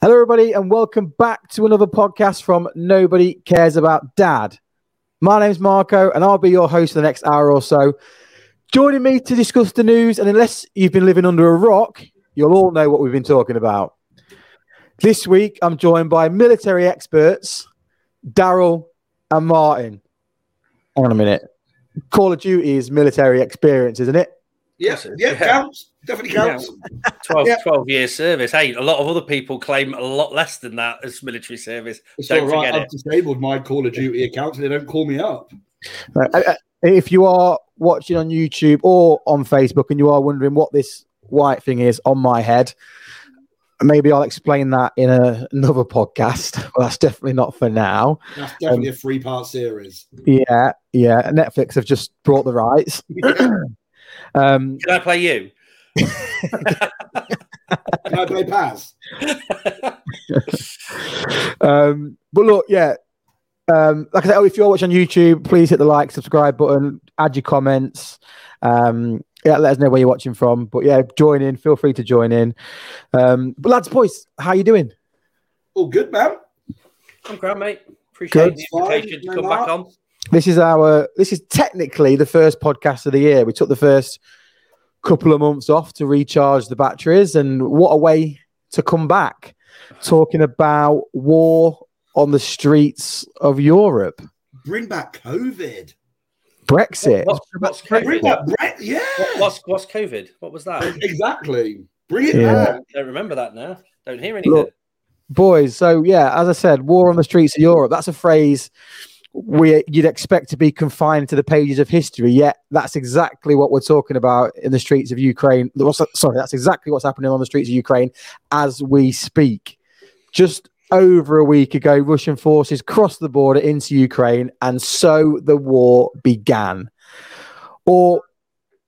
Hello, everybody, and welcome back to another podcast from Nobody Cares About Dad. My name's Marco, and I'll be your host for the next hour or so. Joining me to discuss the news, and unless you've been living under a rock, you'll all know what we've been talking about. This week, I'm joined by military experts, Daryl and Martin. Hang on a minute. Call of Duty is military experience, isn't it? Yeah, yeah, counts. Definitely counts. Yeah. 12, Yeah. 12 years service. Hey, a lot of other people claim a lot less than that as military service. It's Don't all right. I've it. disabled my Call of Duty account, so they don't call me up. If you are watching on YouTube or on Facebook and you are wondering what this white thing is on my head, maybe I'll explain that in a, another podcast. Well, that's definitely not for now. That's definitely um, a three-part series. Yeah, yeah. Netflix have just brought the rights. um, Can I play you? Can I play Paz? um, but look, yeah. Um, like I said, oh, if you're watching YouTube, please hit the like, subscribe button, add your comments. Um, yeah, let us know where you're watching from. But yeah, join in. Feel free to join in. Um, but lads, boys, how you doing? All good, man. I'm grand, mate. Appreciate Good. the invitation to come no back mark. on. This is our. This is technically the first podcast of the year. We took the first couple of months off to recharge the batteries, and what a way to come back talking about war on the streets of Europe, Bring back COVID. Brexit. What's, what's Bring COVID? back Brett. Yeah. What- What's, what's COVID? What was that? Exactly. Bring it Yeah. back. Don't remember that now. Don't hear anything. Look, boys. So yeah, as I said, war on the streets of Europe. That's a phrase we you'd expect to be confined to the pages of history. Yet that's exactly what we're talking about in the streets of Ukraine. Sorry, that's exactly what's happening on the streets of Ukraine as we speak. Just over a week ago, Russian forces crossed the border into Ukraine, and so the war began. Or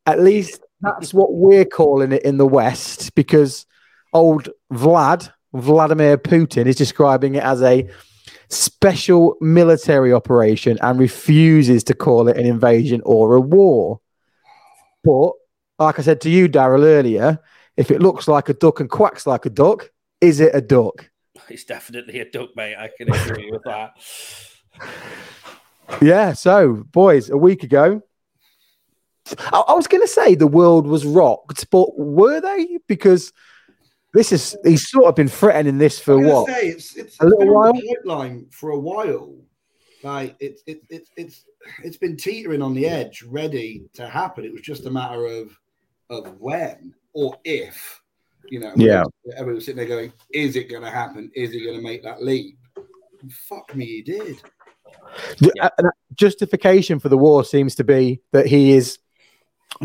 at least that's what we're calling it in the West, because old Vlad, Vladimir Putin, is describing it as a special military operation and refuses to call it an invasion or a war. But, like I said to you, Daryl, earlier, if it looks like a duck and quacks like a duck, is it a duck? It's definitely a duck, mate. I can agree with that. Yeah. So, boys, a week ago, I, I was going to say the world was rocked, but were they? Because this is, he's sort of been threatening this for I was what? Say, it's it's A little while? the pipeline for a while. Like it's it, it, it's it's been teetering on the edge, ready to happen. It was just a matter of of when or if. You know, Yeah. everyone was sitting there going, "Is it going to happen? Is he going to make that leap?" And fuck me, he did. The uh, uh, justification for the war seems to be that he is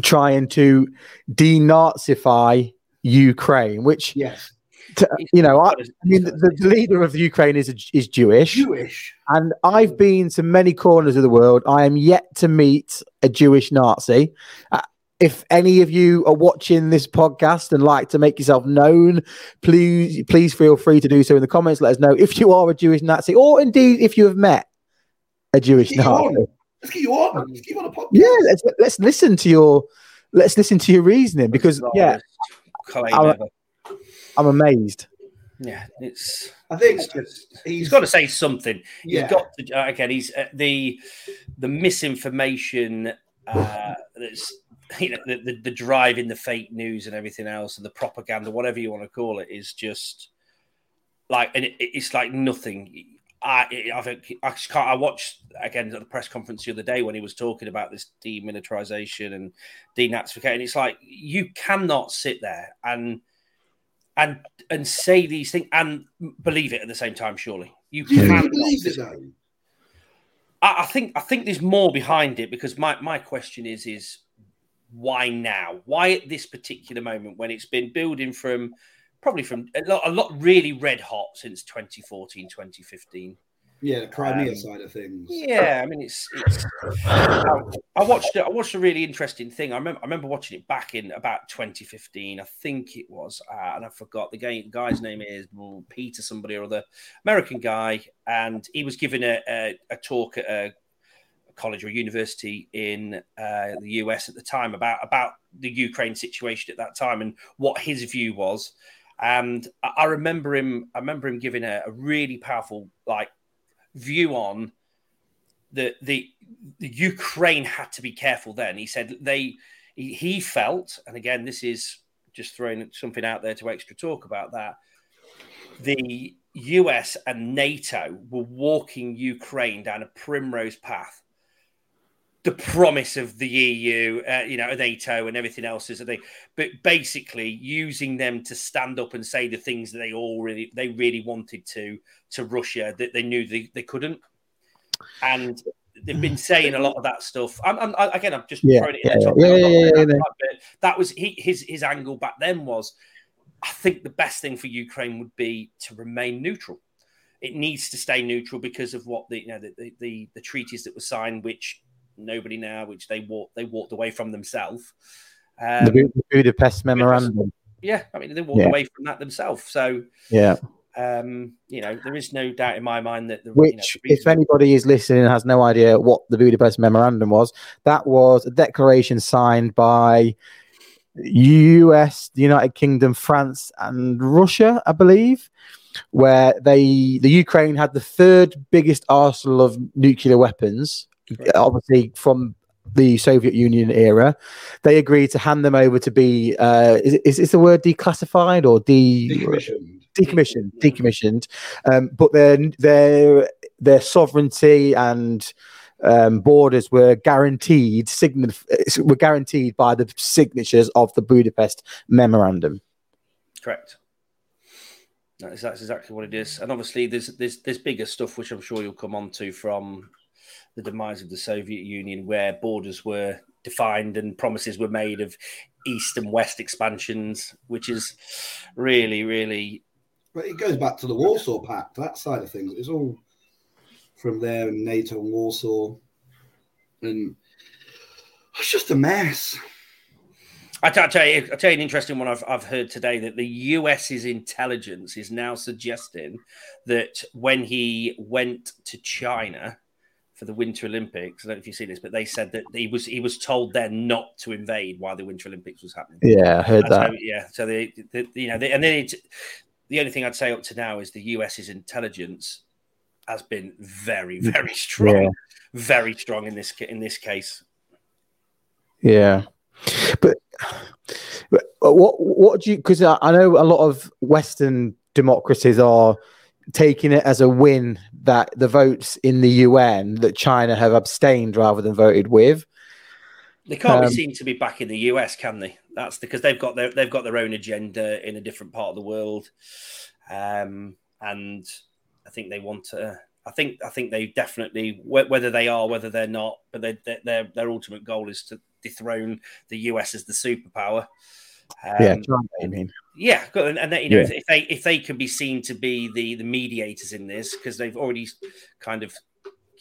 trying to denazify Ukraine, which Yes, t- you know, I, I mean, the, the leader of Ukraine is is Jewish, Jewish. and I've been to many corners of the world. I am yet to meet a Jewish Nazi. Uh, if any of you are watching this podcast and like to make yourself known, please please feel free to do so in the comments. Let us know if you are a Jewish Nazi, or indeed if you have met a Jewish you Nazi. Let's get you on. Let's get you on a podcast. Yeah, let's, let's listen to your let's listen to your reasoning because yeah, Claim I'll- ever. I'm amazed. Yeah, it's I think it's just he's he's got to say something. Yeah. He's got to uh, again. He's uh, the the misinformation uh, that's you know the, the the drive in the fake news and everything else and the propaganda, whatever you want to call it, is just like and it, it's like nothing. I I think I just can't. I watched again at the press conference the other day when he was talking about this demilitarization and denazification. It's like you cannot sit there and and and say these things and believe it at the same time. Surely you Do you think cannot. he believes it though? I, I think I think there's more behind it because my my question is is why now? Why at this particular moment when it's been building from probably from a lot, a lot really red hot since 2014, 2015. Yeah, the Crimea Um, side of things. Yeah, I mean it's it's. I, I watched it. I watched a really interesting thing. I remember I remember watching it back in about 2015. I think it was, uh, and I forgot the guy. Guy's name is Peter somebody or other, American guy, and he was giving a a, a talk at a, a college or university in uh, the US at the time about about the Ukraine situation at that time and what his view was. And I, remember him. I remember him giving a, a really powerful like view on the the the Ukraine had to be careful. Then he said they he, he felt, and again, this is just throwing something out there to extra talk about that. The US and NATO were walking Ukraine down a primrose path. The promise of the EU, uh, you know, NATO and everything else is that they, but basically using them to stand up and say the things that they all really, they really wanted to to Russia that they knew they, they couldn't. And they've been saying a lot of that stuff. I'm, I'm I, again, I'm just Yeah, throwing it in yeah, the top. yeah, yeah, yeah, that, yeah. but that was he, his his angle back then was. I think the best thing for Ukraine would be to remain neutral. It needs to stay neutral because of what the you know the the, the, the treaties that were signed, which nobody now, which they walked they walked away from themselves. Um, the Budapest memorandum. yeah, I mean they walked Yeah. away from that themselves. So Yeah. um, you know there is no doubt in my mind that the you know, Which, if anybody is listening and has no idea what the Budapest memorandum was, that was a declaration signed by US, the United Kingdom, France, and Russia, I believe, where they the Ukraine had the third biggest arsenal of nuclear weapons, Obviously from the Soviet Union era. They agreed to hand them over to be uh, is, is, is the word declassified or de Decommissioned. decommissioned, decommissioned. Um, but their their their sovereignty and um, borders were guaranteed sign- were guaranteed by the signatures of the Budapest Memorandum. Correct. That is, that's exactly what it is. And obviously, there's there's there's bigger stuff which I'm sure you'll come on to from the demise of the Soviet Union, where borders were defined and promises were made of east and west expansions, which is really, really But it goes back to the Warsaw Pact, that side of things. It's all from there and NATO and Warsaw. And it's just a mess. I tell you, I tell you an interesting one I've, I've heard today that the US's intelligence is now suggesting that when he went to China for the Winter Olympics, I don't know if you've seen this, but they said that he was he was told there not to invade while the Winter Olympics was happening. Yeah, I heard And so, that. yeah, so the, the you know, the, and then the only thing I'd say up to now is the US's intelligence has been very, very strong, Yeah. very strong in this in this case. Yeah, but, but what what do you? Because I, I know a lot of Western democracies are taking it as a win that the votes in the UN that China have abstained rather than voted with. They can't Um, be seen to be back in the US, can they? That's because they've got their they've got their own agenda in a different part of the world, um, and I think they want to. I think I think they definitely whether they are whether they're not, but they, they, their their ultimate goal is to dethrone the US as the superpower. Um, yeah, China, I mean. Yeah, and, and then, you know Yeah. if, they if they can be seen to be the the mediators in this because they've already kind of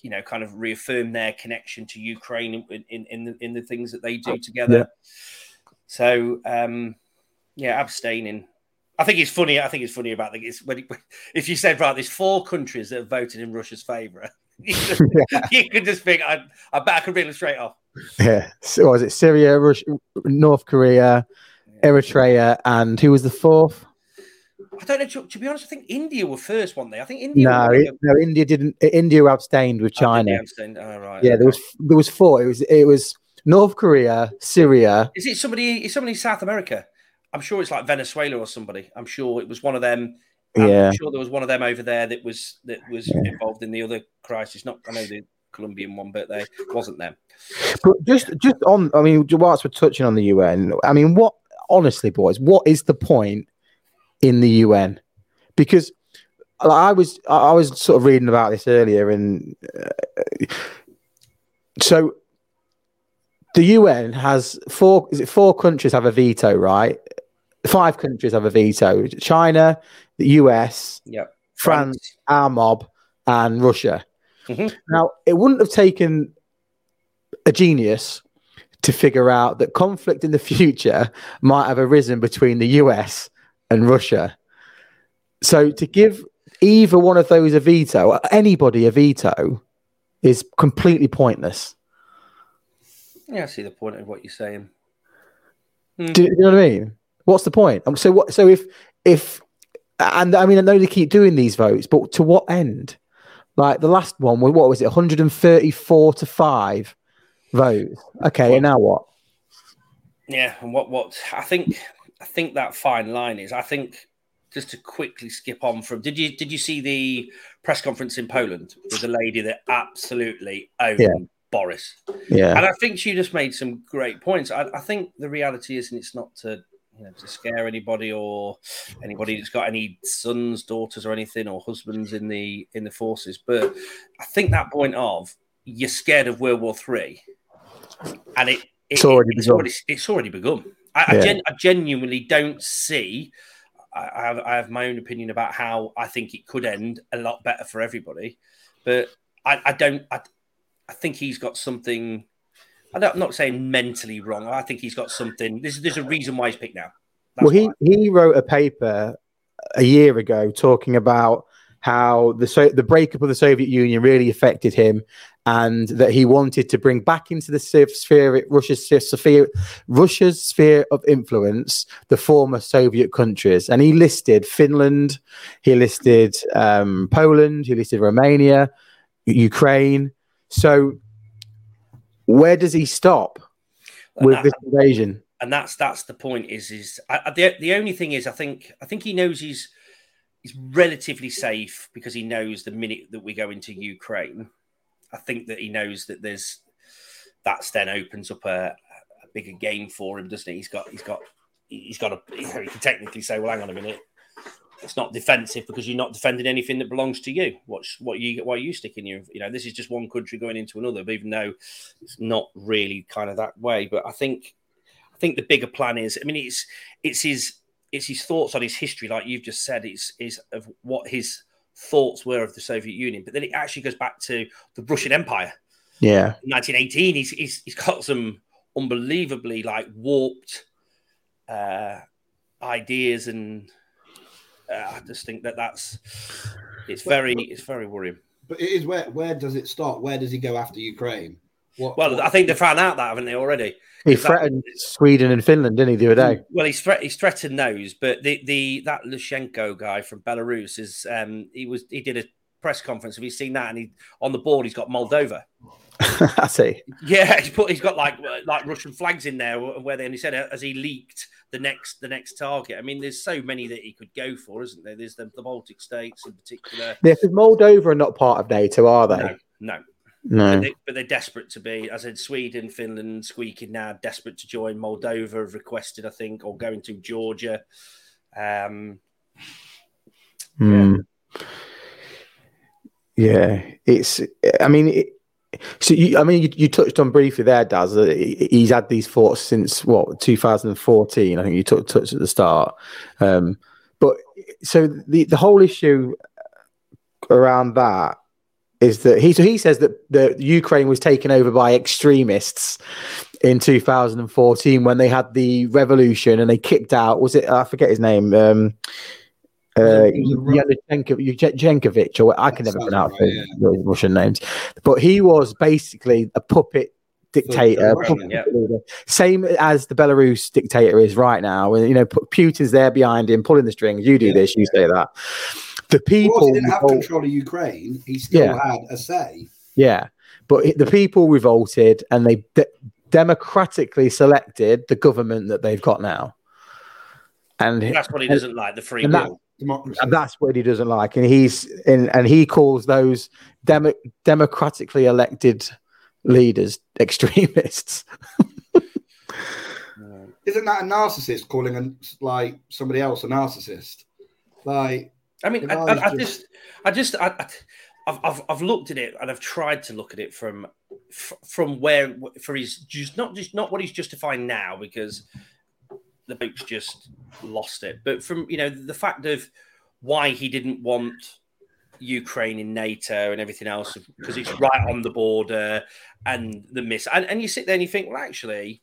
you know kind of reaffirmed their connection to Ukraine in in in the, in the things that they do together. Yeah. So um, yeah, abstaining. I think it's funny. I think it's funny about the it's when it, if you said right, there's four countries that have voted in Russia's favour. You, just, you could just think, I, I bet I could reel it straight off. Yeah. So was it Syria, Russia, North Korea, Eritrea, and who was the fourth? I don't know. To, to be honest, I think India were first, weren't they? I think India. No, were no, India didn't. India abstained with Oh, China. they abstain? Oh, right. Yeah, there was there was four. It was it was North Korea, Syria. Is it somebody? Is somebody in South America? I'm sure it's like Venezuela or somebody. I'm sure it was one of them. I'm Yeah, sure there was one of them over there that was that was involved in the other crisis. Not I know the Colombian one, but they wasn't them. but just just on. I mean, whilst we're touching on the UN, I mean, what honestly, boys, what is the point in the UN? Because I was I was sort of reading about this earlier, and uh, so the UN has four. Is it four countries have a veto? Right, five countries have a veto: China, the US, Yep. France, our mob, and Russia. Mhm. Now, it wouldn't have taken a genius to figure out that conflict in the future might have arisen between the US and Russia. So, to give either one of those a veto, anybody a veto, is completely pointless. Yeah, I see the point of what you're saying. Do, you know what I mean? What's the point? Um, so, what? So, if if and I mean I know they keep doing these votes, but to what end? Like the last one, what was it? 134 to five votes. Okay, and now what? Yeah, and what what I think I think that fine line is I think just to quickly skip on from did you did you see the press conference in Poland with the lady that absolutely owned Yeah. Boris? Yeah. And I think she just made some great points. I, I think the reality is, and it's not to you know to scare anybody or anybody that's got any sons, daughters, or anything, or husbands in the in the forces. But I think that point of you're scared of World War Three, and it, it It's already it's begun. already it's already begun. I, I, gen, I genuinely don't see. I, I have, I have my own opinion about how I think it could end a lot better for everybody, but I, I don't. I, I think he's got something. I don't, I'm not saying mentally wrong. I think he's got something. There's, there's a reason why he's picked now. That's well, he, he wrote a paper a year ago talking about how the so the breakup of the Soviet Union really affected him, and that he wanted to bring back into the sphere- Russia's sphere Russia's sphere of influence the former Soviet countries, and he listed Finland, he listed um, Poland, he listed Romania, Ukraine. So, where does he stop with that- this invasion? and that's that's the point. Is is I- the the only thing is I think I think he knows he's he's relatively safe because he knows the minute that we go into Ukraine, I think that he knows that there's that's then opens up a, a bigger game for him, doesn't it? He's got he's got he's got a you he can technically say, well, hang on a minute. It's not defensive because you're not defending anything that belongs to you. What's what you why are you sticking your you know this is just one country going into another, even though it's not really kind of that way. But I think I think the bigger plan is. I mean, it's it's his it's his thoughts on his history, like you've just said. It's is of what his thoughts were of the Soviet Union, but then it actually goes back to the Russian Empire. Yeah. 1918, he's he's, he's got some unbelievably like warped uh, ideas, and uh, I just think that that's it's very it's very worrying. But it is where where does it start? Where does he go after Ukraine? What, Well, I think they found out that haven't they already? He Is that- threatened Sweden and Finland, didn't he, the other day? Well, he's threat he's threatened those, but the the that Lushenko guy from Belarus is um he was he did a press conference. Have you seen that? And he on the board he's got Moldova. I see. Yeah, he's put he's got like like Russian flags in there where they and he said uh, as he leaked the next the next target. I mean, there's so many that he could go for, isn't there? There's the, the Baltic states in particular. Yeah, Moldova are not part of NATO, are they? No, no. No. But, they, but they're desperate to be. As in Sweden, Finland, squeaking now, desperate to join. Moldova have requested, I think, or going to Georgia. Um, Hmm. Yeah, it's. I mean, it, so you, I mean, you, you touched on briefly there, Daz. That he's had these thoughts since what 2014. I think you took touched at the start. Um, but so the the whole issue around that is that he so he says that the Ukraine was taken over by extremists in 2014 when they had the revolution and they kicked out was it I forget his name um uh It was a Ru- Yanukovych, or I can never pronounce right, the Russian names. But he was basically a puppet dictator Russian, yeah. same as the Belarus dictator is right now. You know Putin's there behind him pulling the strings. You do Yeah. this you say that the people course, he didn't have revolt- control of Ukraine. He still Yeah. had a say. Yeah, but it- the people revolted and they de- democratically selected the government that they've got now, and that's what he doesn't like the free And will. Democracy. and that's what he doesn't like. And he's in, and he calls those demo- democratically elected leaders extremists. Isn't that a narcissist calling a, like somebody else a narcissist? Like, I mean, I, I, I just, I just, I, I- I've, I've, I've looked at it and I've tried to look at it from, from where for his just not just not what he's justifying now because the bloke's just lost it, but from you know the fact of why he didn't want Ukraine in NATO and everything else because it's right on the border and the miss and, and you sit there and you think, well, actually,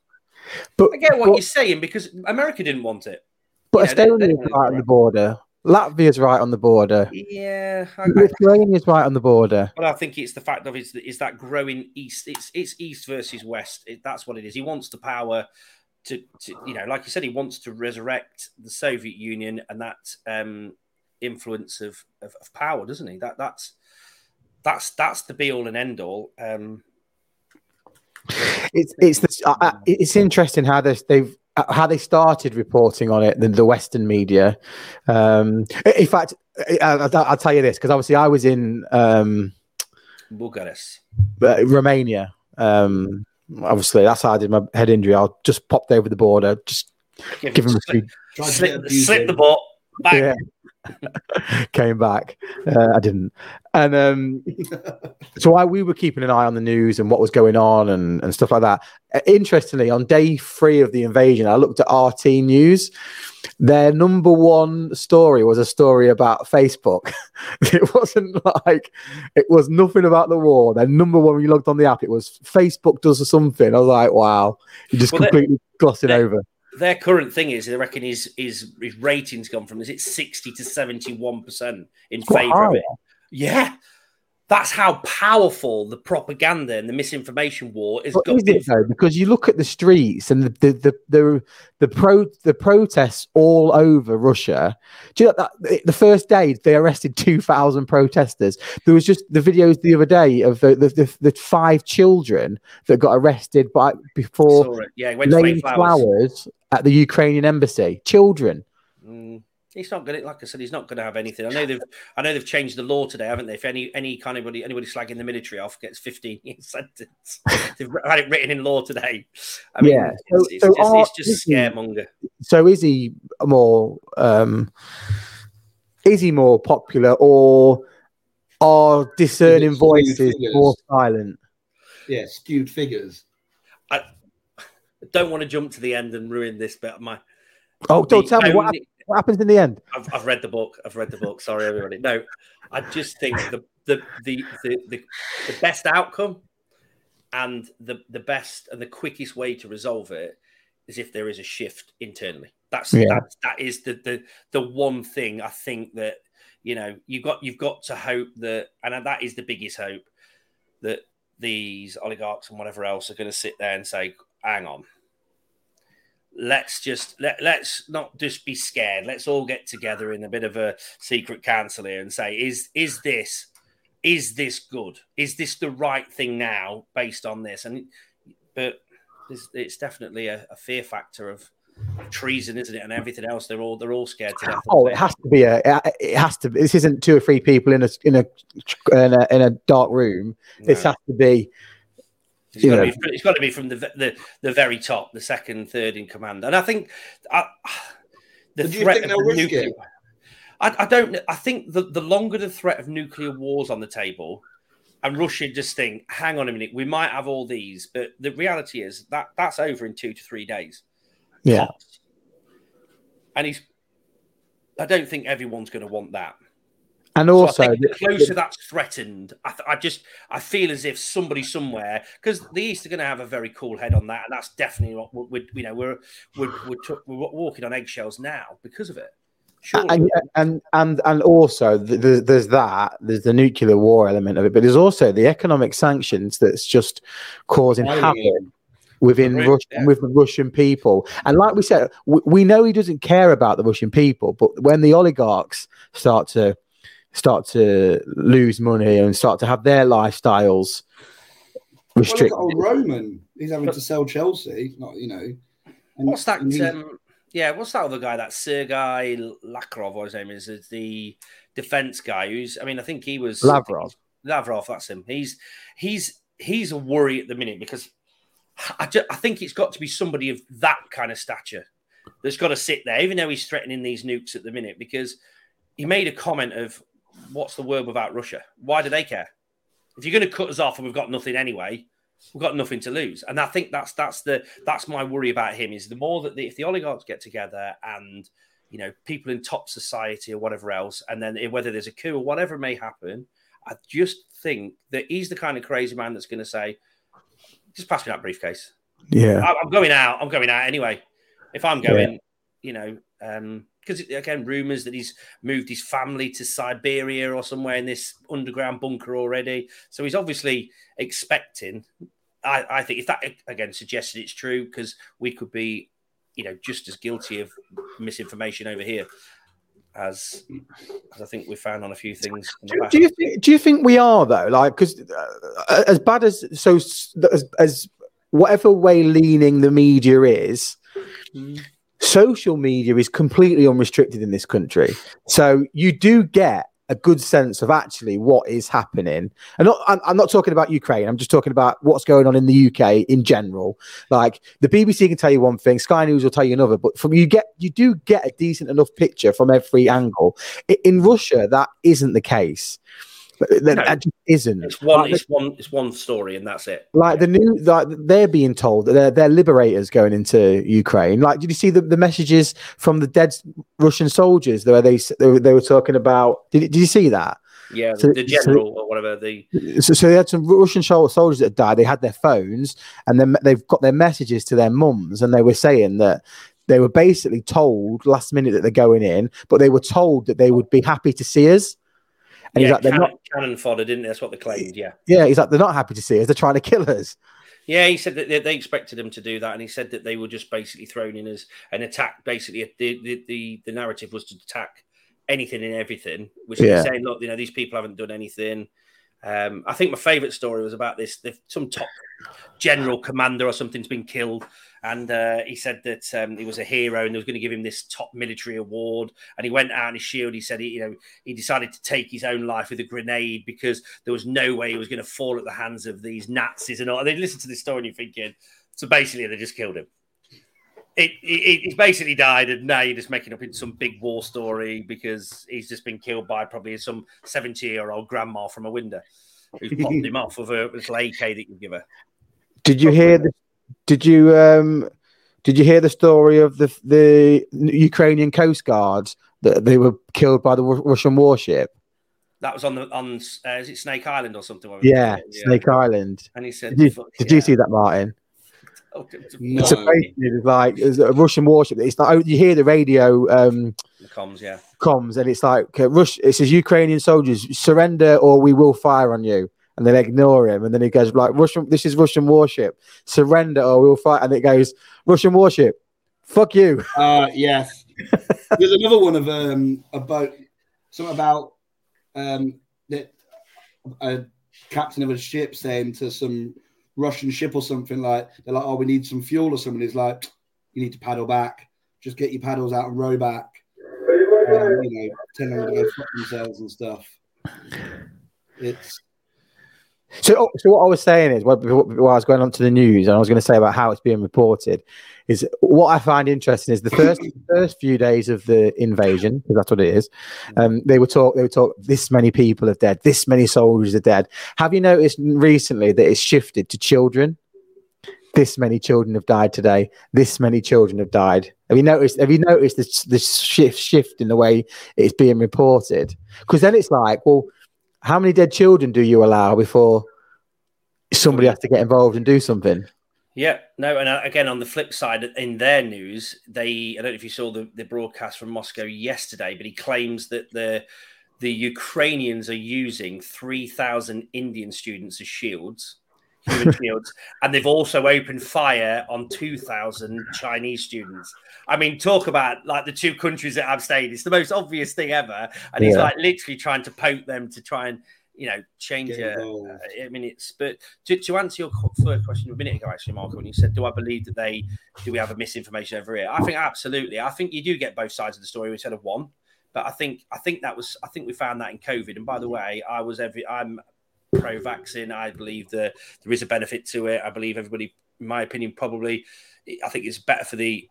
But I get what but, you're saying because America didn't want it. but they- Estonia they- is right on the border. Latvia's right on the border. Yeah, I, I, Lithuania's right on the border. But I think it's the fact of is is that growing east. It's it's east versus west. It, that's what it is. He wants the power to, to, you know, like you said, he wants to resurrect the Soviet Union and that um, influence of, of, of power, doesn't he? That that's that's that's the be all and end all. Um, it's it's this, uh, it's interesting how this they've how they started reporting on it the, the Western media. Um, in fact, I, will tell you this because obviously I was in um, Bucharest, uh, Romania. Um, obviously, that's how I did my head injury. I just popped over the border, just give, give him a slip, slip, slip the ball back. Yeah. came back. Uh, I didn't. And um, so I, we were keeping an eye on the news and what was going on and, and stuff like that. Uh, interestingly, on day three of the invasion, I looked at RT News. Their number one story was a story about Facebook. it wasn't like it was nothing about the war. Their number one when you logged on the app, it was Facebook does something. I was like, wow, you're just well, completely glossing over their current thing is they reckon his his, his ratings gone from is it 60 to 71 percent in favor of it? Yeah that's how powerful the propaganda and the misinformation war is. Is it though? Because you look at the streets and the the the the, the pro the protests all over Russia. Do you know that the first day they arrested two thousand protesters? There was just the videos the other day of the the, the, the five children that got arrested by before yeah, laying flowers. flowers. at the Ukrainian embassy. Children. He's not going to, like I said, he's not going to have anything. I know they've, I know they've changed the law today, haven't they? If any, any kind of anybody, anybody slagging the military off gets 15 years sentence. they've had it written in law today. I mean, yeah, so, it's, it's, so just, are, it's just scaremonger. So is he more, um, is he more popular, or are discerning voices figures. more silent? Yeah, skewed figures. I don't want to jump to the end and ruin this but my. Oh, don't tell me what. What happens in the end? I've, I've read the book. I've read the book. Sorry, everybody. No, I just think the the the the, the, the best outcome and the the best and the quickest way to resolve it is if there is a shift internally. That's yeah. that, that is the the the one thing I think that you know you've got you've got to hope that and that is the biggest hope that these oligarchs and whatever else are going to sit there and say, hang on, let's just let, let's not just be scared. Let's all get together in a bit of a secret council here and say is is this is this good? Is this the right thing now based on this? And but it's, it's definitely a, a, fear factor of treason isn't it? And everything else they're all they're all scared to death. Oh it has to be a it has to this isn't two or three people in a in a in a, in a dark room. No. this has to be it's got, be, it's got, to be, from the, the the very top, the second, third in command, and I think I, the threat of nuclear. I, I, don't. I think the, the longer the threat of nuclear wars on the table, and Russia just think, hang on a minute, we might have all these, but the reality is that that's over in two to three days. Yeah, and he's. I don't think everyone's going to want that. And also, so the closer that's threatened, I, th- I, just I feel as if somebody somewhere because the East are going to have a very cool head on that, and that's definitely what we're, you know we're we're, we're, t- we're walking on eggshells now because of it. And, and and and also there's, there's that there's the nuclear war element of it, but there's also the economic sanctions that's just causing havoc within Russia yeah. with the Russian people. And like we said, we, we know he doesn't care about the Russian people, but when the oligarchs start to start to lose money and start to have their lifestyles restricted. Well, Roman, he's having to sell Chelsea. Not you know. what's that? Um, yeah, what's that other guy? That Sergei Lakrov, or his name is, is the defense guy. Who's, I mean, I think he was Lavrov. Lavrov, that's him. He's he's he's a worry at the minute because I, just, I think it's got to be somebody of that kind of stature that's got to sit there, even though he's threatening these nukes at the minute. Because he made a comment of what's the word without Russia? Why do they care? If you're going to cut us off and we've got nothing anyway, we've got nothing to lose. And I think that's that's the that's my worry about him is the more that the, if the oligarchs get together and you know people in top society or whatever else, and then whether there's a coup or whatever may happen, I just think that he's the kind of crazy man that's going to say, "Just pass me that briefcase." Yeah, I, am going out. I'm going out anyway. If I'm going, yeah. you know, um, because again, rumors that he's moved his family to Siberia or somewhere in this underground bunker already. So he's obviously expecting. I, I think if that again suggested it's true, because we could be you know, just as guilty of misinformation over here as as I think we found on a few things. Do, do, you think, do you think we are though? Like, because uh, as bad as so as, as whatever way leaning the media is. Social media is completely unrestricted in this country. So you do get a good sense of actually what is happening. And not, I'm, I'm, not talking about Ukraine. I'm just talking about what's going on in the UK in general. Like the BBC can tell you one thing, Sky News will tell you another. But from you get you do get a decent enough picture from every angle. In Russia, that isn't the case. That, no, that just isn't. It's one. Like, it's one. It's one story, and that's it. Like the new, like they're being told that they're, they're liberators going into Ukraine. Like, did you see the, the messages from the dead Russian soldiers? Where they they, they were talking about. Did, did you see that? Yeah, so, the general so, or whatever. The so, so they had some Russian soldiers that died. They had their phones, and then they've got their messages to their mums, and they were saying that they were basically told last minute that they're going in, but they were told that they would be happy to see us. And yeah, he's like, they're cannon, not cannon fodder, didn't they? That's what they claimed. Yeah. Yeah, he's like, they're not happy to see us. They're trying to kill us. Yeah, he said that they expected him to do that, and he said that they were just basically thrown in as an attack. Basically, the the the, the narrative was to attack anything and everything, which yeah. is saying, look, you know, these people haven't done anything. Um, I think my favourite story was about this: some top general commander or something's been killed, and uh, he said that um, he was a hero and they was going to give him this top military award. And he went out on his shield. He said, he, you know, he decided to take his own life with a grenade because there was no way he was going to fall at the hands of these Nazis and all. And they listen to this story and you're thinking, so basically they just killed him. It, it, he's basically died, and now you're just making up in some big war story because he's just been killed by probably some 70 year old grandma from a window who's popped him off with a little AK that you give her. Did you hear the did you um, did you hear the story of the the Ukrainian Coast Guards that they were killed by the Russian warship? That was on the on uh, is it Snake Island or something? Yeah, yeah, Snake Island. And he said, "Did, you, did yeah. you see that, Martin?" no. So basically, it's like it's a Russian warship. It's like you hear the radio um, the comms, yeah, comms, and it's like uh, Rush. It says Ukrainian soldiers surrender or we will fire on you and then ignore him. And then he goes like, Russian, this is Russian warship. Surrender or we'll fight. And it goes, Russian warship. Fuck you. Uh, yes. There's another one of um about something about um that a captain of a ship saying to some Russian ship or something like they're like, oh, we need some fuel or something. He's like, you need to paddle back. Just get your paddles out and row back. Um, you know, telling them to go fuck themselves and stuff. It's so, oh, so what I was saying is, while I was going on to the news, and I was going to say about how it's being reported, is what I find interesting is the first first few days of the invasion, because that's what it is. Um, they were talk, they were talk. This many people are dead. This many soldiers are dead. Have you noticed recently that it's shifted to children? This many children have died today. This many children have died. Have you noticed? Have you noticed this this shift shift in the way it's being reported? Because then it's like, well how many dead children do you allow before somebody has to get involved and do something? Yeah, no, and uh, again on the flip side, in their news, they I don't know if you saw the, the broadcast from Moscow yesterday, but he claims that the the Ukrainians are using three thousand Indian students as shields human shields, and they've also opened fire on 2,000 Chinese students. I mean, talk about like the two countries that have stayed. It's the most obvious thing ever, and he's like literally trying to poke them to try and you know change it. Uh, I mean, it's but to, to answer your first question a minute ago, actually, Marco, when you said, "Do I believe that they do we have a misinformation over here?" I think absolutely. I think you do get both sides of the story instead of one. But I think I think that was I think we found that in COVID. And by the way, I was every I'm pro-vaccine. I believe that there is a benefit to it. I believe everybody, in my opinion, probably. I think it's better for the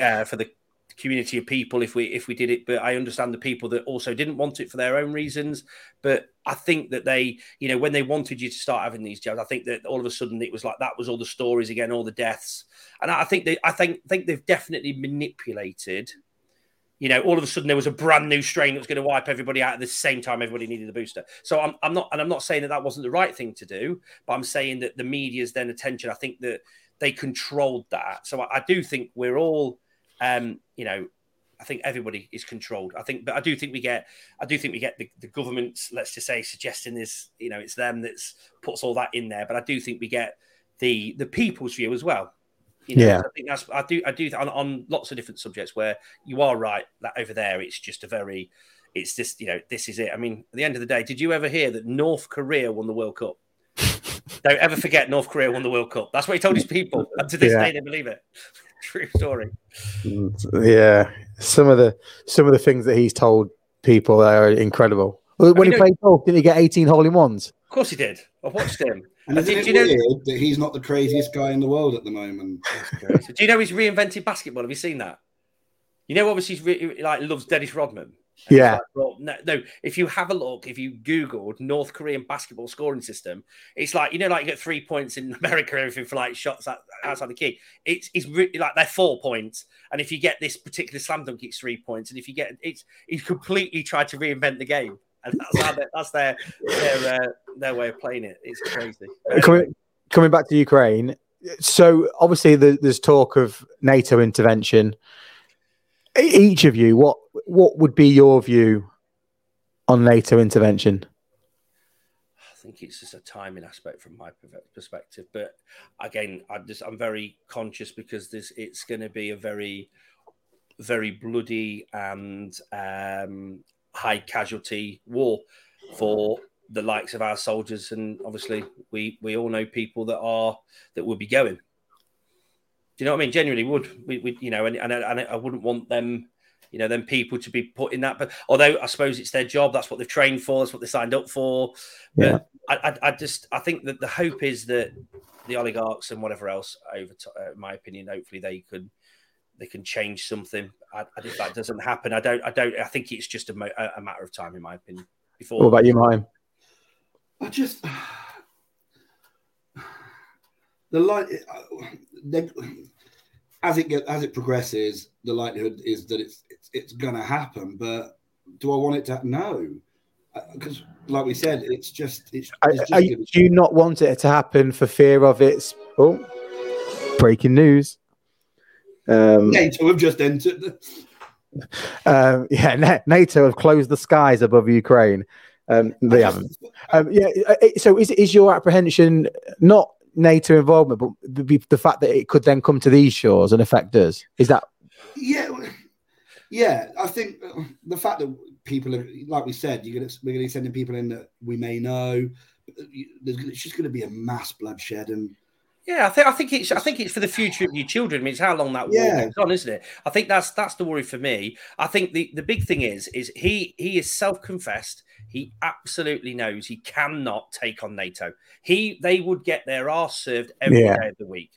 uh, for the community of people if we if we did it but i understand the people that also didn't want it for their own reasons but i think that they you know when they wanted you to start having these jobs i think that all of a sudden it was like that was all the stories again all the deaths and i think they i think think they've definitely manipulated you know, all of a sudden there was a brand new strain that was going to wipe everybody out at the same time everybody needed a booster. So I'm, I'm not, and I'm not saying that that wasn't the right thing to do, but I'm saying that the media's then attention, I think that they controlled that. So I, I do think we're all, um, you know, I think everybody is controlled. I think, but I do think we get, I do think we get the, the let's just say, suggesting this, you know, it's them that's puts all that in there. But I do think we get the the people's view as well You know, Yeah. I think that's I do I do on, on lots of different subjects where you are right that over there it's just a very it's just you know this is it. I mean, at the end of the day, did you ever hear that North Korea won the World Cup? Don't ever forget North Korea won the World Cup. That's what he told his people, and to this Yeah. day they believe it. True story. Mm, yeah, some of the some of the things that he's told people are incredible. When mean, he played golf, didn't he get 18 hole in ones? Of course he did. I watched him. And Uh, isn't did it you know- that he's not the craziest guy in the world at the moment? Do you know he's reinvented basketball? Have you seen that? You know, obviously, he's re- like loves Dennis Rodman. And Yeah. like, well, no, no, if you have a look, if you Googled North Korean basketball scoring system, it's like, you know, like you get three points in America, everything for like shots out- outside the key. It's, it's re- like they're four points. And if you get this particular slam dunk, it's three points. And if you get it's, he's completely tried to reinvent the game. And that's, how they, that's their their, uh, their way of playing it. It's crazy. Coming, coming back to Ukraine, so obviously the, there's talk of NATO intervention. Each of you, what what would be your view on NATO intervention? I think it's just a timing aspect from my perspective. But again, I'm just I'm very conscious because this it's going to be a very, very bloody and um, high casualty war for the likes of our soldiers, and obviously we we all know people that are that would be going. Do you know what I mean? Genuinely would we, we you know, and, and, I- and I wouldn't want them you know, them people to be put in that. But although I suppose it's their job, that's what they've trained for, that's what they signed up for. Yeah. But I, I, I just I think that the hope is that the oligarchs and whatever else, over, to, uh, my opinion, hopefully they can they can change something. I, I, if that doesn't happen, I don't I don't I think it's just a, mo- a a matter of time, in my opinion. Before What about you, Mime? I just the light they, as it get as it progresses, the likelihood is that it's it's, it's going to happen. But do I want it to? No, uh, because like we said, it's just it's. It's just are you, do you not want it to happen for fear of its oh breaking news? Um, NATO have just entered. um, yeah, NATO have closed the skies above Ukraine. Um, they haven't. Um, yeah. uh, So is is your apprehension not NATO involvement, but the, the fact that it could then come to these shores and affect us? Is that Yeah, yeah. I think uh, the fact that people are, like we said, you're gonna we're gonna be sending people in that we may know. There's, it's just going to be a mass bloodshed, and Yeah, I think I think it's I think it's for the future of your children. I mean, it's how long that war Yeah. goes on, isn't it? I think that's that's the worry for me. I think the, the big thing is is he he is self confessed. He absolutely knows he cannot take on NATO. He they would get their arse served every day Yeah. of the week.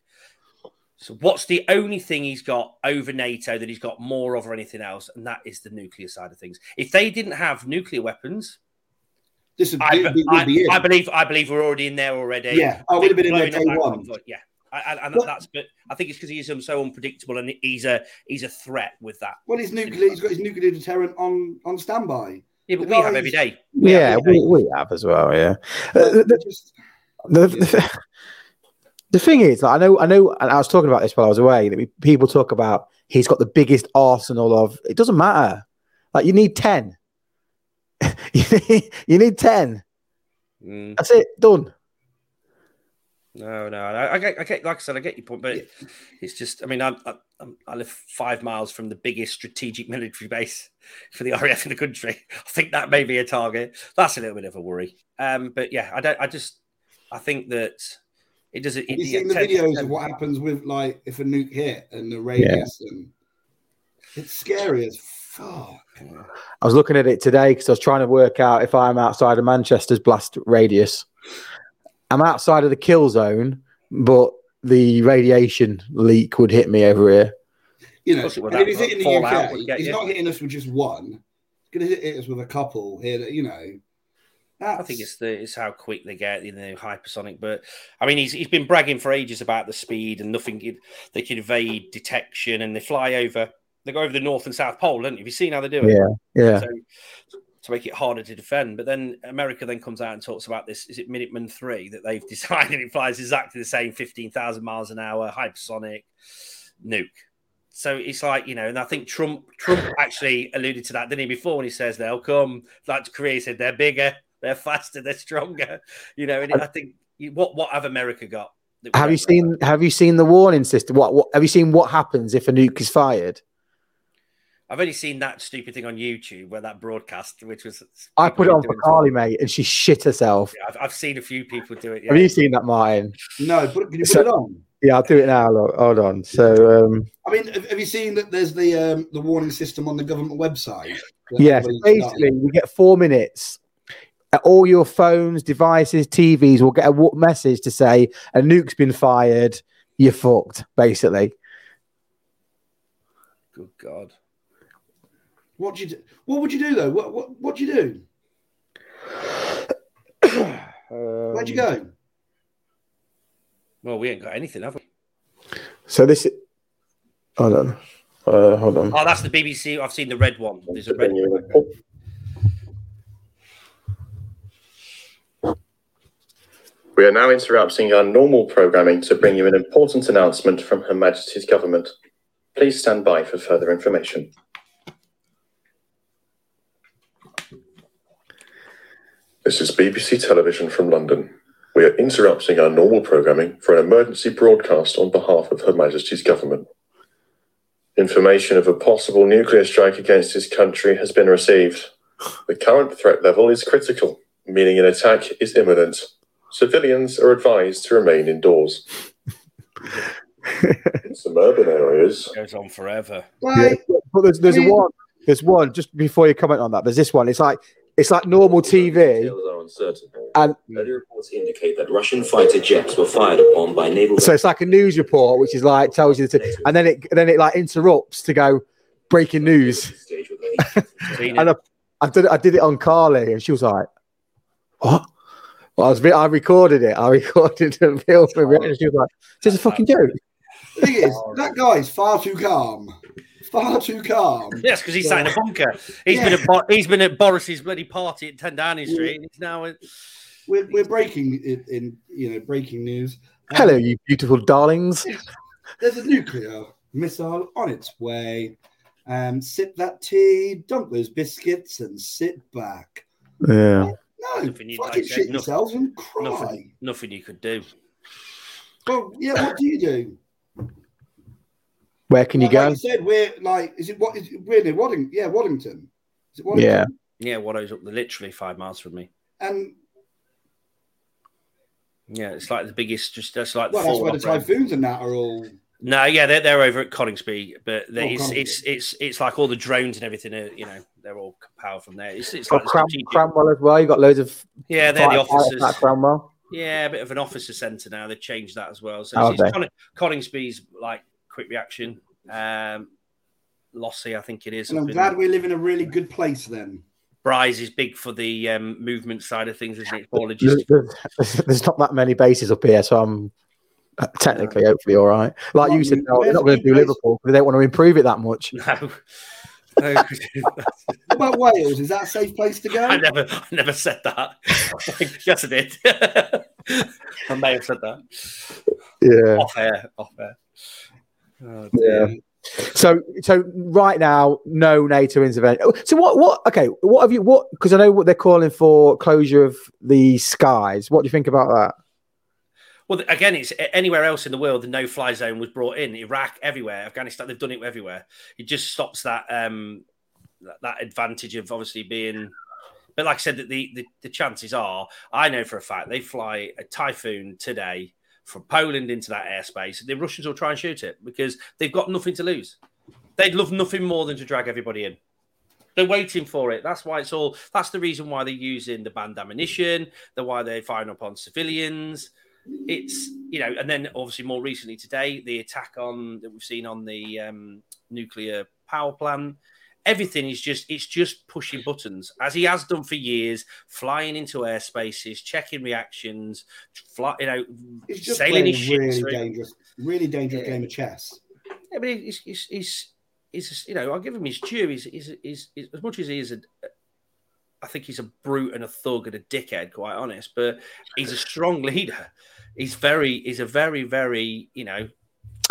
So what's the only thing he's got over NATO that he's got more of or anything else, and that is the nuclear side of things. If they didn't have nuclear weapons, this would, I, be, I, would be it. I believe I believe we're already in there already. Yeah, I would have been in there day one. convoy, Yeah, I, I, and But- that's but I think it's because he's um, so unpredictable and he's a he's a threat with that. Well, his nuclear, he's got his nuclear deterrent on on standby. Yeah, but The we have guys- every day. yeah? yeah, We, we have as well. Yeah. Uh, the, But just- the, the, the thing is, like, I know, I know, and I was talking about this while I was away. That we, people talk about he's got the biggest arsenal of. It doesn't matter. Like you need ten. you, need, you need ten. Mm, That's it. Done. no, no, I, I get, I get, like I said, I get your point, but it's just, I mean, I, I, I'm- I live five miles from the biggest strategic military base for the RAF in the country. I think that may be a target. That's a little bit of a worry. Um, but yeah, I don't, I just, I think that it doesn't. Have it- you seen the videos of what happens with like if a nuke hit and the radius and it's scary as fuck. I was looking at it today because I was trying to work out if I'm outside of Manchester's blast radius. I'm outside of the kill zone, but the radiation leak would hit me over here. You know, course it and if he's hitting the fallout UK, he's you. not hitting us with just one. He's going to hit us with a couple here. That, you know, I think it's the it's how quick they get, you know, hypersonic. But I mean, he's he's been bragging for ages about the speed and nothing. could- They can evade detection and they fly over. They go over the North and South Pole, don't you? Have you seen how they do it? Yeah, yeah. So to make it harder to defend. But then America then comes out and talks about this. Is it Minuteman three that they've designed? And it flies exactly the same, fifteen thousand miles an hour, hypersonic nuke. So it's like you know, and I think Trump Trump actually alluded to that, didn't he? Before when he says they'll come, like Korea said they're bigger, they're faster, they're stronger. You know, and I think what what have America got? Have you seen Have you seen the warning system? What, what Have you seen? What happens if a nuke is fired? I've only seen that stupid thing on YouTube where that broadcast, which was I put it on for doing- Carly, mate, and she shit herself. Yeah, I've, I've seen a few people do it. Have you seen that, Martin? No, put, can you put So- it on? Yeah, I'll do it now. Look, hold on. So, um, I mean, have, have you seen that there's the um, the warning system on the government website? yes, everybody's basically, starting? you get four minutes. Uh, All your phones, devices, TVs will get a wa- message to say a nuke's been fired. You're fucked, basically. Good God. What do you do? What would you do though? What what what do you do? Where'd you Um, go? Well, we ain't got anything, have we? So this is. Hold on. Uh, hold on. Oh, that's the BBC. I've seen the red one. There's a red one. We are now interrupting our normal programming to bring you an important announcement from Her Majesty's Government. Please stand by for further information. This is BBC Television from London. We are interrupting our normal programming for an emergency broadcast on behalf of Her Majesty's Government. Information of a possible nuclear strike against this country has been received. The current threat level is critical, meaning an attack is imminent. Civilians are advised to remain indoors. In some urban areas, goes on forever. Right. But there's there's one. There's one. Just before you comment on that, there's this one. It's like it's like normal TV. Details are uncertain. And- early reports indicate that Russian fighter jets were fired upon by naval. So it's like a news report, which is like tells you the, and then it then it like interrupts to go breaking news. Stage with the- Seen And. I, I did I did it on Carly, and she was like, "What?" Well, I was I recorded it. I recorded the film for it, and she was like, "This is a fucking joke." The thing is, that guy's far too calm. Far too calm. Yes, because he's sat in a bunker. He's been at Bo- he's been at Boris's bloody party at 10 Downing Street. And he's now at, We're, we're breaking in, in you know breaking news. Um, Hello, you beautiful darlings. There's a nuclear missile on its way. Um, sip that tea, dunk those biscuits, and sit back. Yeah. No, Nothing fucking like, shit nothing- yourselves and cry. nothing, nothing you could do. Well, yeah. What do you do? Where can you Like go? you said we're like, is it what? Is it, we're near Waddington. Yeah, Waddington. Is it Waddington? Yeah. Yeah, Watto's up literally five miles from me. And Yeah, it's like the biggest, just that's like the well, that's where the operating- typhoons and that are all. No, yeah, they're, they're over at Coningsby, but Oh, it's, Coningsby. it's it's it's like all the drones and everything. Are, you know, they're all powered from there. It's, it's Got like Cram- strategic- Cranwell as well. You got loads of yeah, they're the fight- fight officers. at Cranwell. Yeah, a bit of an officer centre now. They've changed that as well. So Oh, it's, it's Con- Coningsby's like quick reaction. Um, Lossie, I think it is. And I'm up in- glad we live in a really good place then. Brize is big for the um, movement side of things, isn't it? For There's, there's- there's not that many bases up here, so I'm uh, technically hopefully all right. Like What, you said, no, they're not going to do Liverpool because they don't want to improve it that much. No. No, What about Wales? Is that a safe place to go? I never, I never said that. yes, I did. I may have said that Yeah. off air. Off air. Oh, Yeah. So, so right now, no NATO intervention. So, what, what? Okay, what have you? What? Because I know what they're calling for closure of the skies. What do you think about that? Well, again, it's anywhere else in the world. The no-fly zone was brought in. Iraq, everywhere. Afghanistan, they've done it everywhere. It just stops that um, that, that advantage of obviously being. But like I said, that the, the the chances are, I know for a fact they fly a typhoon today from Poland into that airspace. The Russians will try and shoot it because they've got nothing to lose. They'd love nothing more than to drag everybody in. They're waiting for it. That's why it's all. That's the reason why they're using the banned ammunition. The why they're firing up on civilians it's you know, and then obviously more recently today, the attack on that we've seen on the um, nuclear power plant. Everything is just it's just pushing buttons as he has done for years, flying into airspaces, checking reactions, fly, you know, It's just sailing playing his a really ships. through- dangerous, really dangerous Yeah. game of chess. Yeah, but he's, he's, he's, he's, you know, I'll give him his due. He's, he's, he's, he's as much as he is a, I think he's a brute and a thug and a dickhead, quite honest. But he's a strong leader. He's very, he's a very, very, you know,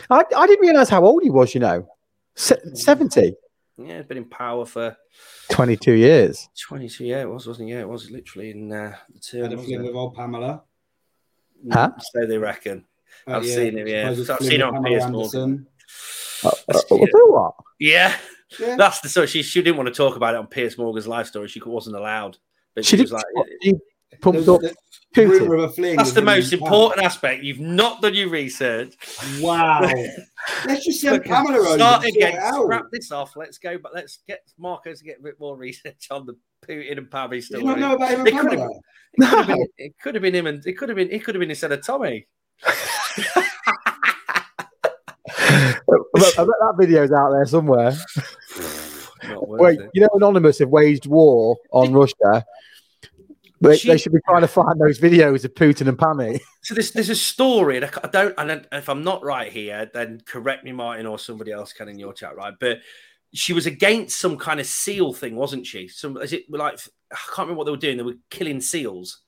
I, I didn't realize how old he was. You know, Se- hmm. 70, yeah, he's been in power for 22 years. 22. Yeah, it was, wasn't it? Yeah, it was literally in uh, the turn. Had a fling with old Pamela. Huh? So they reckon. Uh, I've seen him, yeah. suppose I've seen him on Pamela Piers Anderson. Uh, That's- uh, what? Yeah, Yeah. that's the so she she didn't want to talk about it on Piers Morgan's life story. She wasn't allowed. But She she was like, what? She pumped up the of a fling. that's the most and Pam. important aspect. You've not done your research. Wow. Let's just send Pamela over. Start and again. it out. Scrap this off. Let's go. But let's get Marco to get a bit more research on the Putin and Pammy Did story. you not know about him and It could have- Pamela? It could, been, it could have been him, and it could have been. It could have been instead of Tommy. I bet I bet that video's out there somewhere. Wait, it. you know, Anonymous have waged war on Russia. They, She- they should be trying to find those videos of Putin and Pammy. So there's there's a story, and I don't. And if I'm not right here, then correct me, Martin, or somebody else can in your chat, right? But she was against some kind of seal thing, wasn't she? Some is it like I can't remember what they were doing. They were killing seals,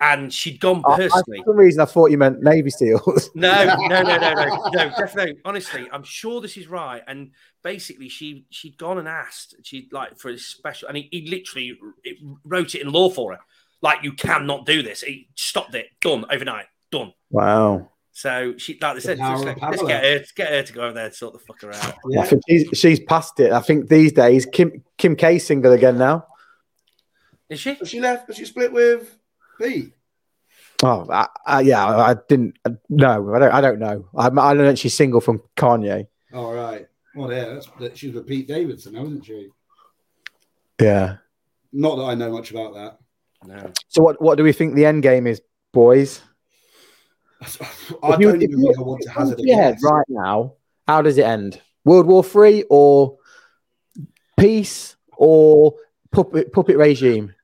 and she'd gone I- I- personally. for some reason, I thought you meant Navy SEALs. No, no, no, no, no, no. Definitely, honestly, I'm sure this is right. And basically, she she'd gone and asked, She'd like for a special, and he, he literally it, wrote it in law for her, like you cannot do this. He stopped it, done overnight, done. Wow. So she, like they said, power just of like, let's Pamela. get her, let's get her to go over there and sort the fucker out. I Yeah. she's, she's past it. I think these days, Kim Kim K single again now. Is she? But she left, but she split with Pete. Oh, I, I, yeah, I, I didn't. uh, No, I don't. I don't know. I, I don't know. She's single from Kanye. All right. Well, yeah, that's, that, she was with Pete Davidson, wasn't she? Yeah. Not that I know much about that. No. So what? What do we think the end game is, boys? I you- don't if even you- think I want to hazard a you guess. right now. How does it end? World War Three or peace or puppet puppet regime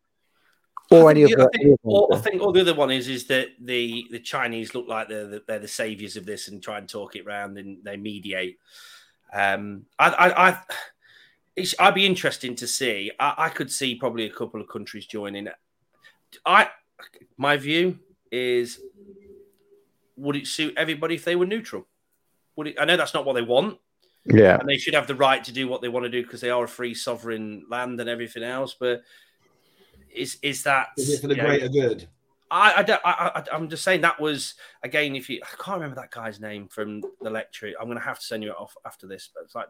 or I any think, other? I think, any I think all the other one is is that the the Chinese look like they're the, they're the saviors of this and try and talk it round and they mediate. Um, I, I, I it's, I'd be interesting to see. I, I could see probably a couple of countries joining. I my view is, would it suit everybody if they were neutral? Would it? I know that's not what they want, Yeah. and they should have the right to do what they want to do because they are a free sovereign land and everything else. But is is that Is it for the you know, greater good? I, I don't. I, I, I'm just saying that was again. If you, I can't remember that guy's name from the lecture. I'm going to have to send you it off after this. But it's like,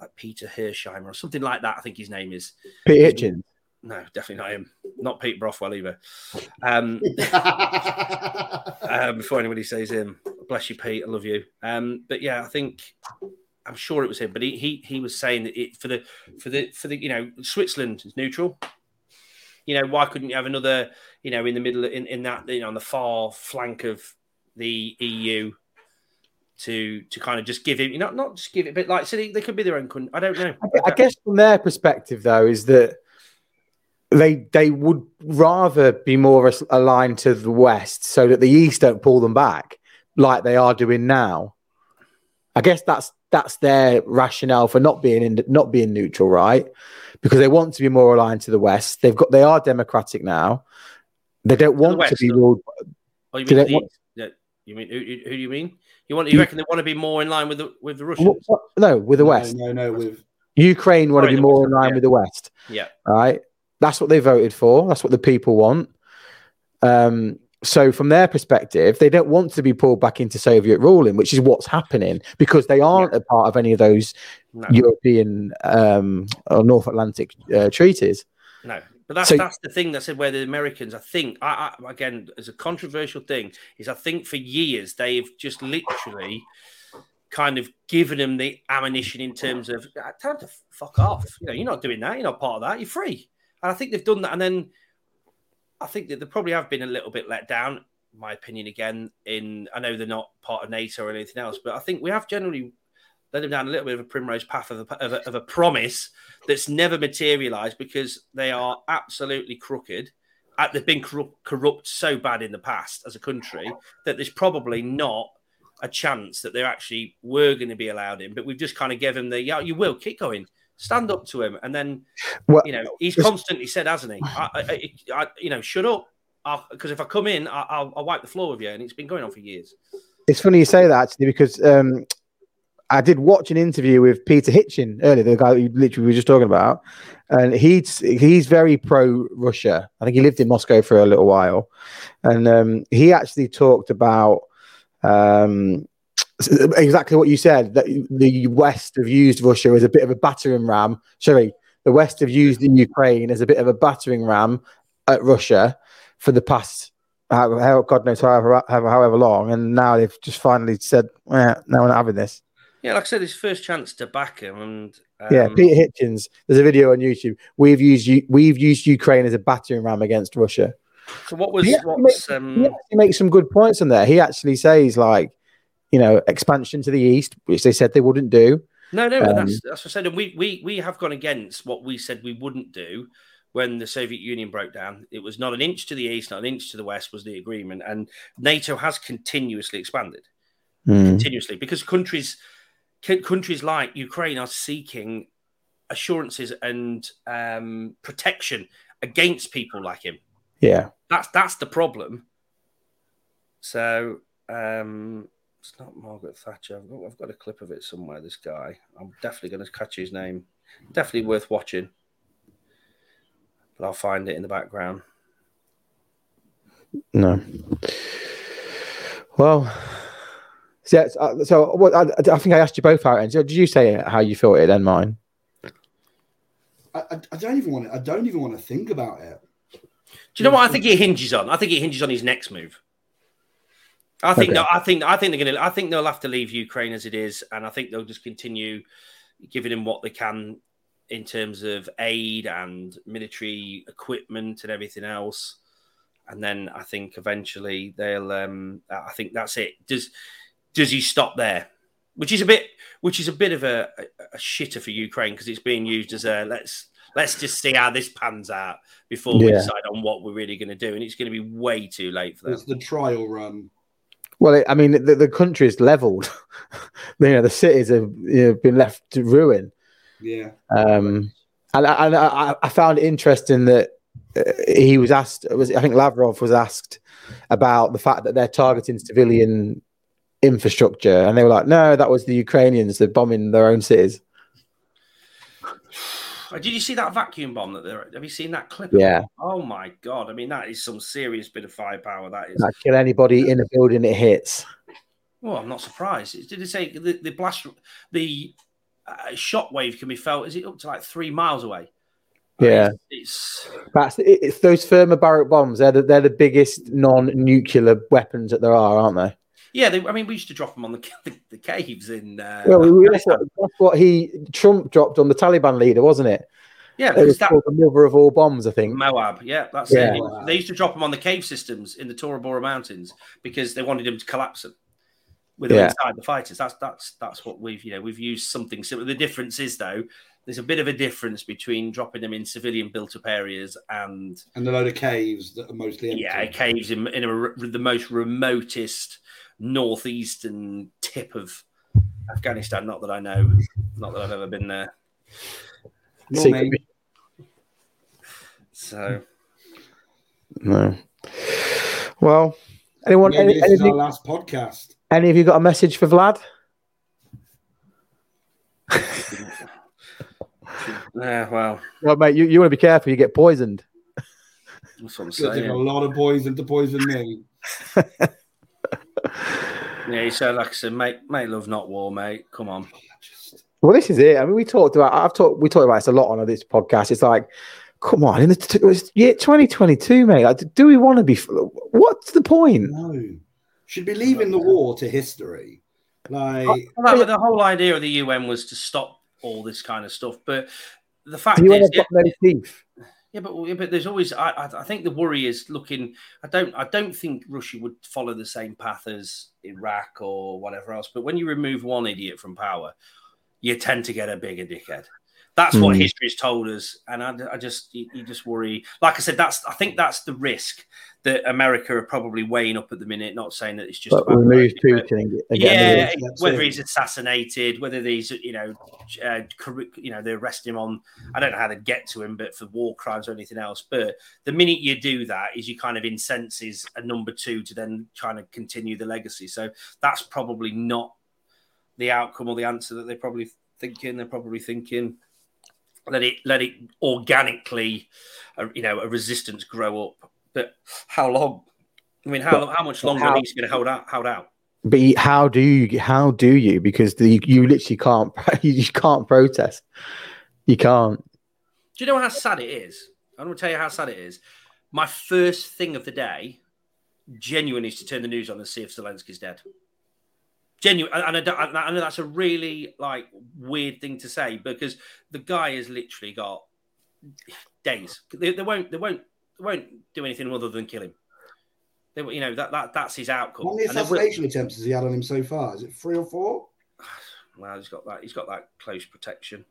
like Peter Hirschheimer or something like that. I think his name is. Pete Hitchens. No, definitely not him. Not Pete Brothwell either. Um, um, before anybody says him, bless you, Pete. I love you. Um, but yeah, I think I'm sure it was him. But he he, he was saying that it, for the for the for the you know Switzerland is neutral. You know why couldn't you have another you know in the middle in, in that you know on the far flank of the EU to to kind of just give it you know not just give it but like so they, they could be their own country. I don't know. I guess from their perspective, though, is that they they would rather be more aligned to the West, so that the East don't pull them back like they are doing now. I guess that's that's their rationale for not being in, not being neutral, right? Because they want to be more aligned to the West. They've got they are democratic now. They don't want to West, be ruled. Oh, you mean, the, want- you mean who, who who do you mean? You want you reckon they want to be more in line with the with the Russians? No, with the no, West. No, no, with Ukraine want to be more West, in line yeah. with the West. Yeah. right? That's what they voted for. That's what the people want. Um, so, from their perspective, they don't want to be pulled back into Soviet ruling, which is what's happening because they aren't a part of any of those No, European um, or North Atlantic uh, treaties. no. But that's So- that's the thing that said where the Americans, I think, I, I again as a controversial thing is I think for years they've just literally kind of given them the ammunition in terms of time to fuck off. You know, you're not doing that. You're not part of that. You're free. And I think they've done that. And then I think that they probably have been a little bit let down. My opinion, again, in I know they're not part of NATO or anything else, but I think we have generally led them down a little bit of a primrose path of a, of a, of a promise that's never materialized because they are absolutely crooked. They've been corrupt so bad in the past as a country that there's probably not a chance that they actually were going to be allowed in. But we've just kind of given them the yeah, you will keep going, stand up to him, and then Well, you know he's constantly said, hasn't he? I, I, I, you know, shut up, because if I come in, I, I'll, I'll wipe the floor with you, and it's been going on for years. It's funny you say that actually because um, I did watch an interview with Peter Hitchin earlier, the guy you literally we were just talking about, and he's he's very pro Russia. I think he lived in Moscow for a little while, and um, he actually talked about Um, exactly what you said that the West have used Russia as a bit of a battering ram. Sorry, the West have used the Ukraine as a bit of a battering ram at Russia for the past, how, God knows, however, however, however long. And now they've just finally said, eh, no, we're not having this. Yeah, like I said, his first chance to back him, and um, yeah, Peter Hitchens. There's a video on YouTube. We've used we've used Ukraine as a battering ram against Russia. So what was he um, he actually makes some good points on there. He actually says like, you know, expansion to the east, which they said they wouldn't do. No, no, Um, that's that's what I said. And we we we have gone against what we said we wouldn't do when the Soviet Union broke down. It was not an inch to the east, not an inch to the west was the agreement, and NATO has continuously expanded, Hmm. continuously because countries countries like Ukraine are seeking assurances and um, protection against people like him. Yeah, That's that's the problem. So um, it's not Margaret Thatcher. I've got, I've got a clip of it somewhere. This guy. I'm definitely going to catch his name. Definitely worth watching. But I'll find it in the background. no. Well, so, yeah, so, uh, so what? I, I think I asked you both out, and so did you say how you felt it? Then mine. I, I, I don't even want to. I don't even want to think about it. Do you know what I think it hinges on? I think it hinges on his next move. I think Okay. no, I think I think they're going to. I think they'll have to leave Ukraine as it is, and I think they'll just continue giving them what they can in terms of aid and military equipment and everything else. And then I think eventually they'll. Um, I think that's it. Does does he stop there? Which is a bit, which is a bit of a, a, a shitter for Ukraine because it's being used as a let's let's just see how this pans out before we decide on what we're really going to do, and it's going to be way too late for them. It's the trial run. Well, I mean, the, the country's leveled. you know, the cities have you know, been left to ruin. Yeah. Um, and I, and I, I found it interesting that uh, he was asked. Was I think Lavrov was asked about the fact that they're targeting civilian infrastructure, and they were like, "No, that was the Ukrainians. They're bombing their own cities." Did you see that vacuum bomb that they're? Have you seen that clip? Yeah, Oh my god! I mean, that is some serious bit of firepower. That is. that kill anybody in a building it hits. Well, I'm not surprised. Did it say the, the blast, the uh, shock wave can be felt? Is it up to like three miles away? Yeah. it's, That's it's those thermobaric bombs. They're the, they're the biggest non-nuclear weapons that there are, aren't they? Yeah. They, I mean, we used to drop them on the the, the caves in. Uh, Well, we, we- that's, what, he Trump dropped on the Taliban leader, wasn't it? yeah, It was that called the mother of all bombs, I think. Moab. Yeah, that's Yeah. it. They used to drop them on the cave systems in the Tora Bora Mountains because they wanted them to collapse them with them Yeah. inside the fighters. That's that's that's what we've you know we've used something similar. The difference is though, there's a bit of a difference between dropping them in civilian built-up areas and And a load of caves that are mostly empty. yeah, caves in, in a, the most remotest northeastern tip of Afghanistan. Not that I know, not that I've ever been there. Nor So No. Well, anyone? Maybe Any, this is our anything, last podcast. any of you got a message for Vlad? yeah, well, Well, mate, you, you want to be careful. You get poisoned. that's what I'm It's going to take a lot of poison to poison me. Yeah, he said, like I said, make make love, not war, mate. Come on. Just, Well, this is it. I mean, we talked about. I've talked. We talked about this a lot on this podcast. It's like, come on, in the t- year 2022, mate. Like, do we want to be? What's the point? no. Should be leaving the war to history. Like, Well, that- the whole idea of the UN was to stop all this kind of stuff, but the fact Do you is, want got no teeth? Yeah, but yeah, but there's always. I, I I think the worry is looking. I don't. I don't think Russia would follow the same path as Iraq or whatever else. But when you remove one idiot from power, you tend to get a bigger dickhead. That's what Hmm. history's told us, and I, I just you, you just worry. Like I said, that's I think that's the risk that America are probably weighing up at the minute. Not saying that it's just But about remove Putin and yeah, rid of- That's whether it. he's assassinated, whether these, you know, uh, you know, they arrest him on. I don't know how they get to him, but for war crimes or anything else. But the minute you do that, is you kind of incenses a number two to then kind of continue the legacy. So that's probably not the outcome or the answer that they're probably thinking. They're probably thinking let it let it organically, uh, you know, a resistance grow up. But how long? I mean, how how much longer how- are these going to hold out? Hold out? But how do you? How do you? Because the, you literally can't. You can't protest. You can't. Do you know how sad it is? I'm going to tell you how sad it is. My first thing of the day, genuinely, is to turn the news on and see if Zelensky's dead. Genuine, and I, don't, I know that's a really like weird thing to say because the guy has literally got days. They, they won't, they won't, they won't do anything other than kill him. They, you know that, that that's his outcome. How many And they will- assassination attempts has he had on him so far? Is it three or four? well, he's got that. He's got that close protection,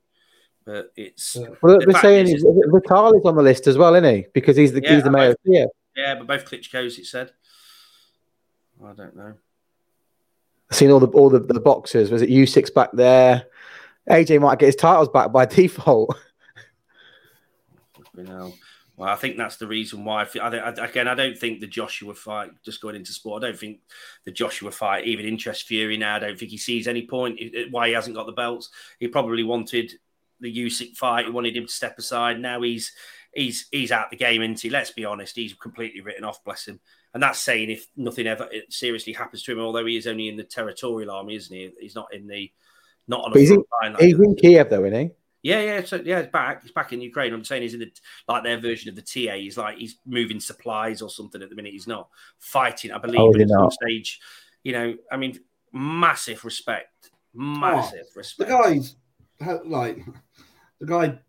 but it's Yeah. Well, The they're saying is- Vitali is on the list as well, isn't he? Because he's the Yeah, he's the mayor of Kiev. yeah. But both Klitschko's, it said. I don't know. I've seen all the all the, the boxers. Was it Usyk back there? AJ might get his titles back by default. You know, well, I think that's the reason why. I, I, again, I don't think the Joshua fight. Just going into sport, I don't think the Joshua fight even interests Fury now. I don't think he sees any point why he hasn't got the belts. He probably wanted the Usyk fight. He wanted him to step aside. Now he's he's he's out the game, isn't he? Let's be honest. He's completely written off. Bless him. And that's saying if nothing ever seriously happens to him, although he is only in the territorial army, isn't he? He's not in the not on But a he's in- line. like He's in Kiev though, isn't he? Yeah, yeah, so yeah, he's back. He's back in Ukraine. I'm saying he's in the like their version of the TA. He's like he's moving supplies or something at the minute. He's not fighting, I believe, Oh, but is at he some stage, you know, I mean, massive respect, massive oh, The respect. The guy's like the guy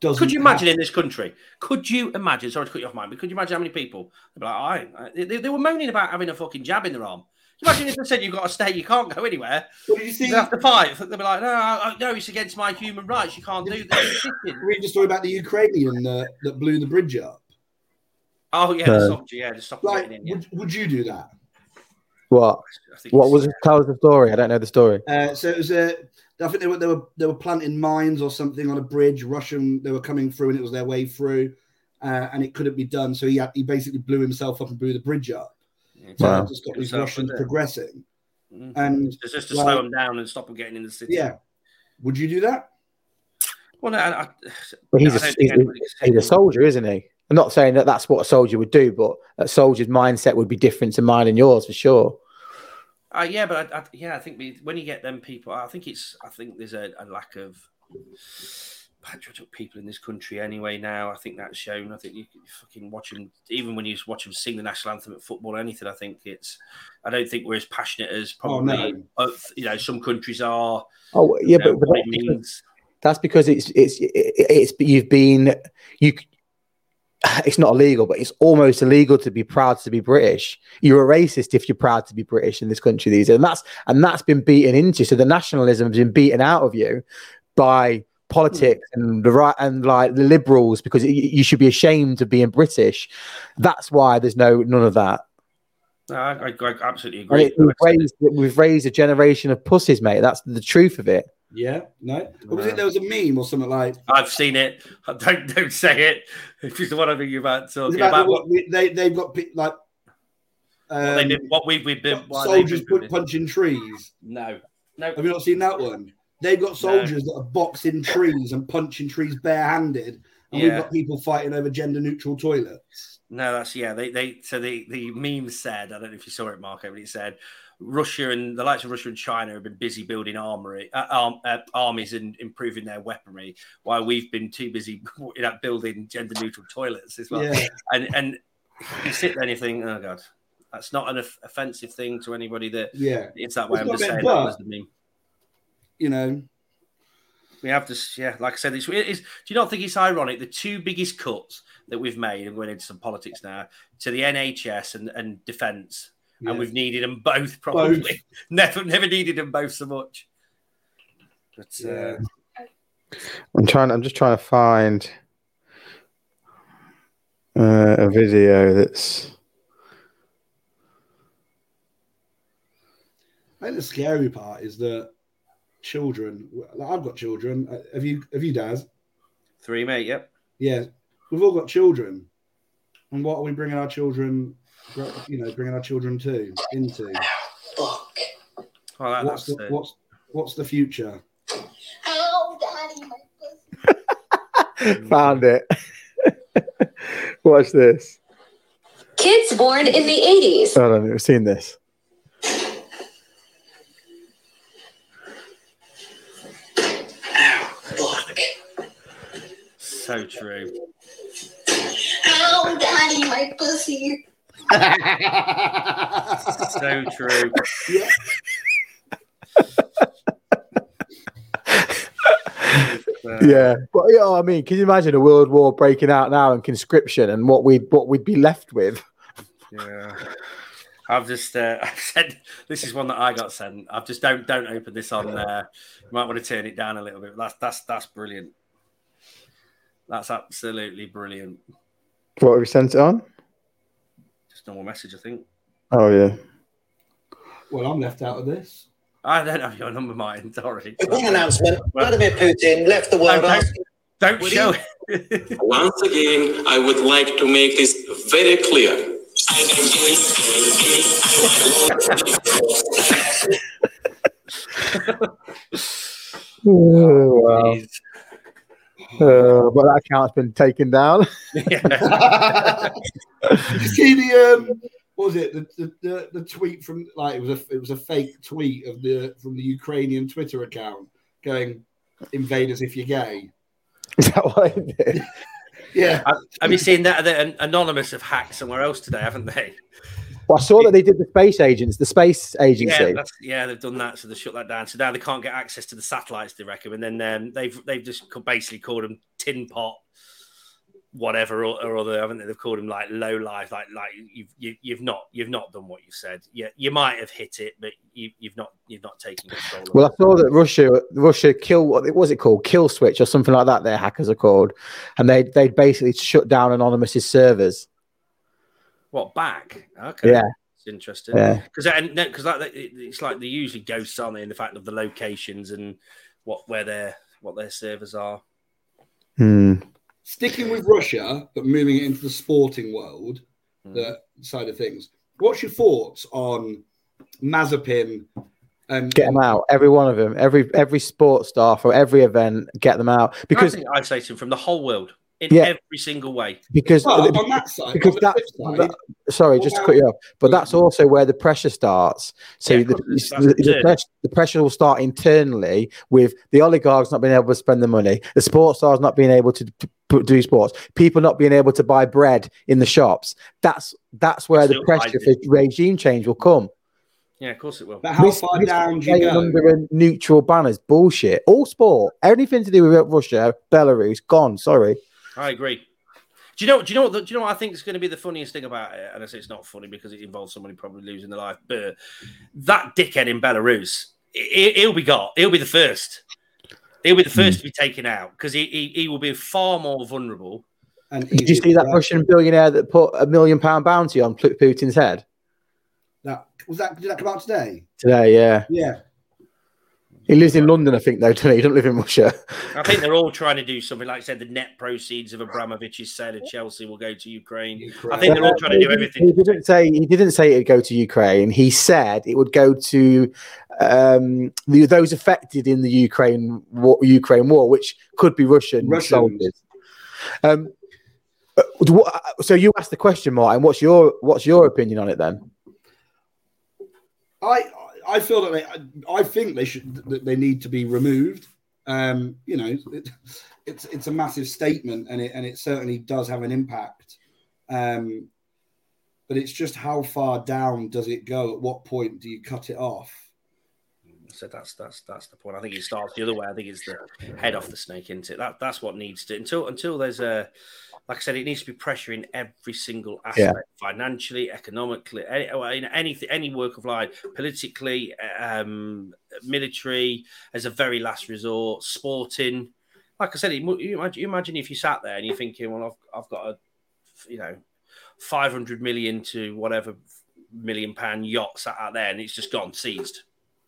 doesn't. Could you imagine have- in this country? Could you imagine? Sorry to cut you off, mine, but could you imagine how many people? They'd be like, I, I- they, they were moaning about having a fucking jab in their arm. You Imagine if they said you've got to stay, you can't go anywhere. What did you see? You have to fight. They'd be like, no, no, it's against my human rights. You can't do this. Read the story about the Ukrainian uh, that blew the bridge up. Oh yeah, the Uh, soldier, yeah, just stop Like, in. Yeah. would, would you do that? What? What was it? Tell us the story. I don't know the story. Uh, so it was a. I think they were they were they were planting mines or something on a bridge. Russian they were coming through and it was their way through, uh, and it couldn't be done. So he had, he basically blew himself up and blew the bridge up. Yeah, So Wow. that to stop these Russians was it? progressing. Mhm. And It's just to like- slow them down and stop them getting in the city. yeah, would you do that? Well, no, I, I, But he's I a, don't he's, a, he's a soldier, isn't he? I'm not saying that that's what a soldier would do, but a soldier's mindset would be different to mine and yours for sure. Uh, yeah, but I, I, yeah, I think we, when you get them people, I think it's, I think there's a, a lack of patriotic people in this country anyway. Now, I think that's shown. I think you, you fucking watch them, even when you watch them sing the national anthem at football or anything. I think it's, I don't think we're as passionate as Oh, probably, no. uh, you know, some countries are. Oh yeah, you know, but, but what it that's, because, means. that's because it's it's it's you've been you. It's not illegal, but it's almost illegal to be proud to be British. You're a racist if you're proud to be British in this country these days, and that's and that's been beaten into. So the nationalism has been beaten out of you by politics and the right and like the liberals because you, you should be ashamed of being British. That's why there's no none of that. No, I, I, I absolutely agree. it, we've, raised, we've raised a generation of pussies, mate. That's the truth of it. Yeah, no. Or was No. it there was a meme or something like? I've seen it. Don't don't say it. If it's the one I think you're about It's talking about, about, what, what, they they've got pe- like what they um, did, what we've we've been. soldiers been doing put, punching trees. No, no. Have you not seen that one? They've got soldiers that are boxing trees and punching trees barehanded, and we've got people fighting over gender neutral toilets. No, that's yeah. They they so the the meme said I don't know if you saw it, Marco, but it said Russia and the likes of Russia and China have been busy building armory uh, arm, uh, armies and improving their weaponry, while we've been too busy you know, building gender neutral toilets as well. Yeah, And and you sit there and you think, oh god, that's not an off- offensive thing to anybody that yeah. it's that way. It's I'm just saying that was the meme. You know, We have to, yeah, like I said, it's, it's, do you not think it's ironic? The two biggest cuts that we've made, and going into some politics now, to the NHS and, and defence, yeah. and we've needed them both probably. never, never needed them both so much. But uh, I'm trying. I'm just trying to find uh, a video that's. I think the scary part is that children. Like I've got children. Uh, Have you? Have you, Daz? three, mate. Yep. Yeah, we've all got children, and what are we bringing our children? you know, bringing our children to into? Oh, well, what's the, what's what's the future? Oh, Daddy, Found it. Watch this. Kids born in the 80s. Oh, I've never seen this. so true. Ow, daddy, my pussy. So true. yeah. Uh, Yeah, but you know, what I mean, can you imagine a world war breaking out now and conscription and what we would what we'd be left with? Yeah. I've just uh, I've said this is one that I got sent. I've just don't don't open this on there. You might want to turn it down a little bit. That's that's that's brilliant. That's absolutely brilliant. What have we sent it on? Just normal message, I think. Oh yeah. Well, I'm left out of this. I don't have your number, Martin. Sorry. A big announcement. Vladimir Putin left the world Don't- asking Don't show you- it. Once again, I would like to make this very clear. Oh, wow. Jeez. Uh, but that account's been taken down. Yeah. You see the um, what was it? The, the, the, the tweet from like it was a it was a fake tweet of the from the Ukrainian Twitter account going invaders if you're gay. Is that what it did? Yeah. Have you seen that? The anonymous have hacked somewhere else today, haven't they? Well, I saw that they did the space agents, the space agency. Yeah, yeah, they've done that, so they shut that down. So now they can't get access to the satellites. They reckon, and then um, they've they've just basically called them tin pot, whatever or, or other, haven't they? They've called them like low life, like like you've you, you've not you've not done what you said. Yeah, you might have hit it, but you, you've not you've not taken control. Well. I saw that Russia, Russia kill what was it called, kill switch or something like that. Their hackers are called, and they they basically shut down Anonymous's servers. What back? Okay, Yeah. it's interesting. Yeah, because and because like it's like they usually ghosts, aren't they? In the fact of the locations and what where their what their servers are. Hmm. Sticking with Russia, but moving it into the sporting world, Hmm. the side of things. What's your thoughts on Mazepin? And get them out, every one of them, every every sports star for every event, get them out because Because isolation from the whole world in Yeah. every single way. because But on that side, because on the that's that, sorry, just to cut you off, but hmm. that's also where the pressure starts. So Yeah, the, the, the, pressure, the pressure will start internally with the oligarchs not being able to spend the money, the sports stars not being able to, to do sports, people not being able to buy bread in the shops. That's that's where the pressure for regime change will come. Yeah, of course it will. but how This- far this down do you go? under a neutral banners, bullshit. All sport, anything to do with Russia, Belarus, gone. Sorry. I agree. Do you know? Do you know what? Do you know what I think is going to be the funniest thing about it? And I say it's not funny because it involves somebody probably losing their life. But that dickhead in Belarus, he, he'll be got. He'll be the first. He'll be the first to be taken out because he, he he will be far more vulnerable. And Did you see that to- Russian billionaire that put a million pound bounty on Putin's head That was that. Did that come out today? today? Yeah. Yeah. He lives in London, I think, though, doesn't he? He doesn't live in Russia. I think they're all trying to do something. Like I said, the net proceeds of Abramovich's sale of Chelsea will go to Ukraine. Ukraine. I think they're all trying to do everything. He everything. didn't say he didn't say it'd go to Ukraine. He said it would go to um, the, those affected in the Ukraine war, Ukraine war, which could be Russian Russians. soldiers. Um, uh, so you asked the question, Martin. What's your what's your opinion on it then? I I feel that they I think they should that they need to be removed. Um, you know, it, it's it's a massive statement, and it and it certainly does have an impact. Um, but it's just how far down does it go? At what point do you cut it off? So that's that's that's the point. I think it starts the other way. I think it's the head off the snake, isn't it? That that's what needs to until until there's a like I said, it needs to be pressure in every single aspect, financially, economically, any, in anything, any work of life, politically, um, military, as a very last resort, sporting. Like I said, you imagine, you imagine if you sat there and you're thinking, well, I've I've got a, you know, five hundred million to whatever million pound yacht sat out there, and it's just gone seized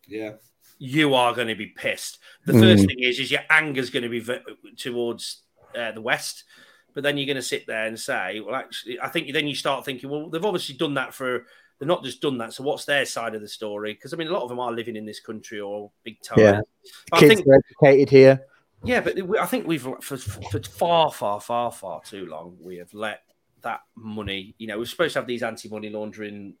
Yeah, you are going to be pissed. The Mm. first thing is, is your anger's going to be v- towards uh, the West, but then you're going to sit there and say, well, actually, I think then you start thinking, well, they've obviously done that for. They're not just done that. So what's their side of the story? Because I mean, a lot of them are living in this country or big time. Yeah. But I Kids think, are educated here. yeah, but I think we've for, for far, far, far, far too long we have let that money. You know, we're supposed to have these anti-money laundering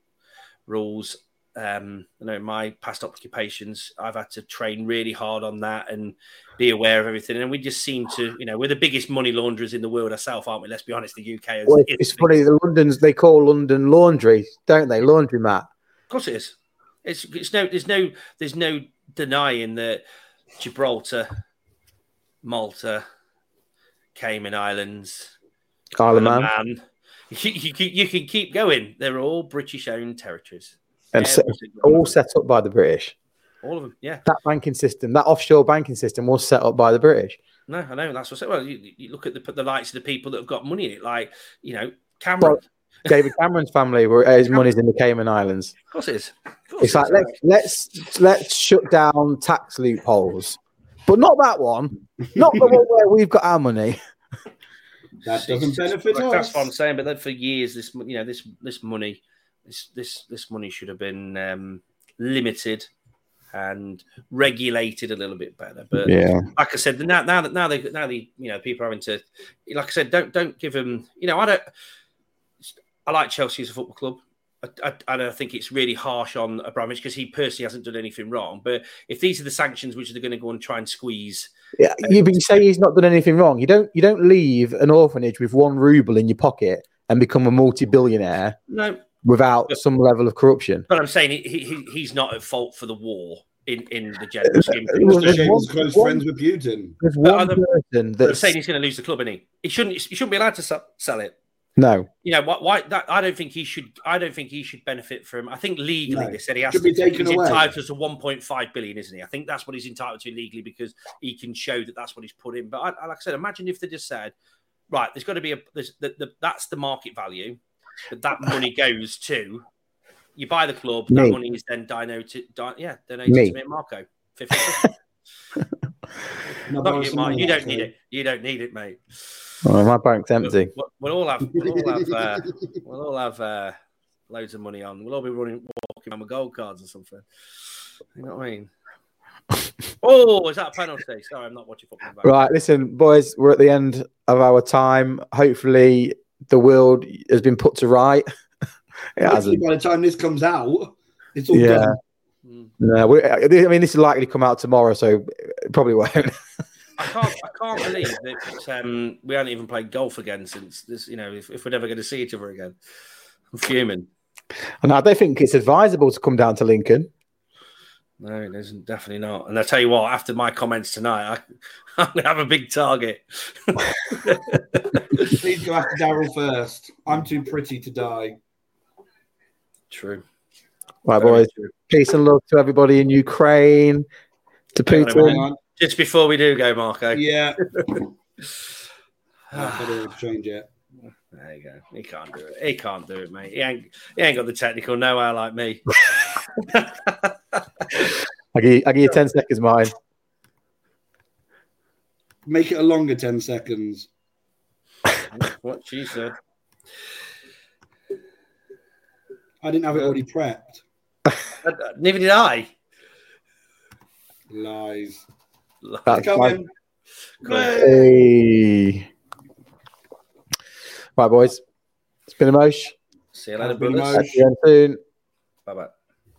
rules. Um, I know in my past occupations, I've had to train really hard on that and be aware of everything. And we just seem to, you know, we're the biggest money launderers in the world ourselves, aren't we? Let's be honest, the UK is. Well, it's funny. The London's they call London laundry, don't they? Laundry mat. Of course it is. It's it's no there's no there's no denying that Gibraltar, Malta, Cayman Islands, Isle of Man. Man, you, you, you can keep going. They're all British owned territories. And set, all set up by the British. all of them. Yeah. That banking system, that offshore banking system, was set up by the British. No, I know. That's what I said. Well, you, you look at the the likes of the people that have got money in it, like you know Cameron. David Cameron's family, were his money's in the Cayman Islands. of course it is. Of course It's it like is. let's let's let's shut down tax loopholes, but not that one. Not the one where we've got our money. That doesn't benefit us. That's what I'm saying. But then for years, this you know this this money, this this this money should have been um, limited and regulated a little bit better. But Yeah, like I said, now now that now they now the you know people are having to, like I said, don't don't give them. You know, I don't. I like Chelsea as a football club. I, I, I don't think it's really harsh on Abramovich because he personally hasn't done anything wrong. But if these are the sanctions which they're going to go and try and squeeze, yeah. You, but you say he's not done anything wrong. You don't you don't leave an orphanage with one ruble in your pocket and become a multi-billionaire no. Without some level of corruption. But I'm saying he, he he's not at fault for the war in in the general scheme. of It things. was- there's one- close one- friends with Putin. There's one other- person I'm that's saying he's going to lose the club, and he he shouldn't he shouldn't be allowed to sell, sell it. no. You know why? Why that? I don't think he should. I don't think he should benefit from. I think legally No. they said he has Should to. be taken he's away. entitled to 1.5 billion, isn't he? I think that's what he's entitled to legally because he can show that that's what he's put in. But I, I- like I said, imagine if they just said, right, there's got to be a. There's, the, the, that's the market value, but that money goes to. You buy the club. That Me. money is then denoted. Di, yeah, donated Me. to me and Marco. 50 No, Not you, some Mark. You don't need it. You don't need it, mate. Oh, my bank's empty. We'll, we'll all have we'll all have uh, we'll all have uh, loads of money on. We'll all be running walking around with gold cards or something. You know what I mean? oh, is that a penalty? Sorry, I'm not watching football. Right, listen, boys, we're at the end of our time. Hopefully, the world has been put to right. it hasn't. by the time this comes out, it's all Yeah. done. Mm. No, we, I mean, this is likely to come out tomorrow, so it probably won't. I can't I can't believe that um, we haven't even played golf again since this. You know, if, if we're never going to see each other again, I'm fuming. and I don't think it's advisable to come down to Lincoln. No, it isn't. Definitely not. And I tell you what, after my comments tonight, I, I'm going to have a big target. Please go after Daryl first. I'm too pretty to die. True. Right, Very boys. true. Peace and love to everybody in Ukraine, to Hang on a Hang Putin. Just before we do go, Marco. Yeah. I've got to change it. There you go. He can't do it. He can't do it, mate. He ain't, he ain't got the technical know-how like me. I give, you, I give you 10 seconds, mine. Make it a longer 10 seconds. what she said. I didn't have it already prepped. Uh, Neither did I. Lies. That's Coming. Hey. Right, boys. It's been a mosh. See you later, It's been a brothers. See you again soon. Bye bye.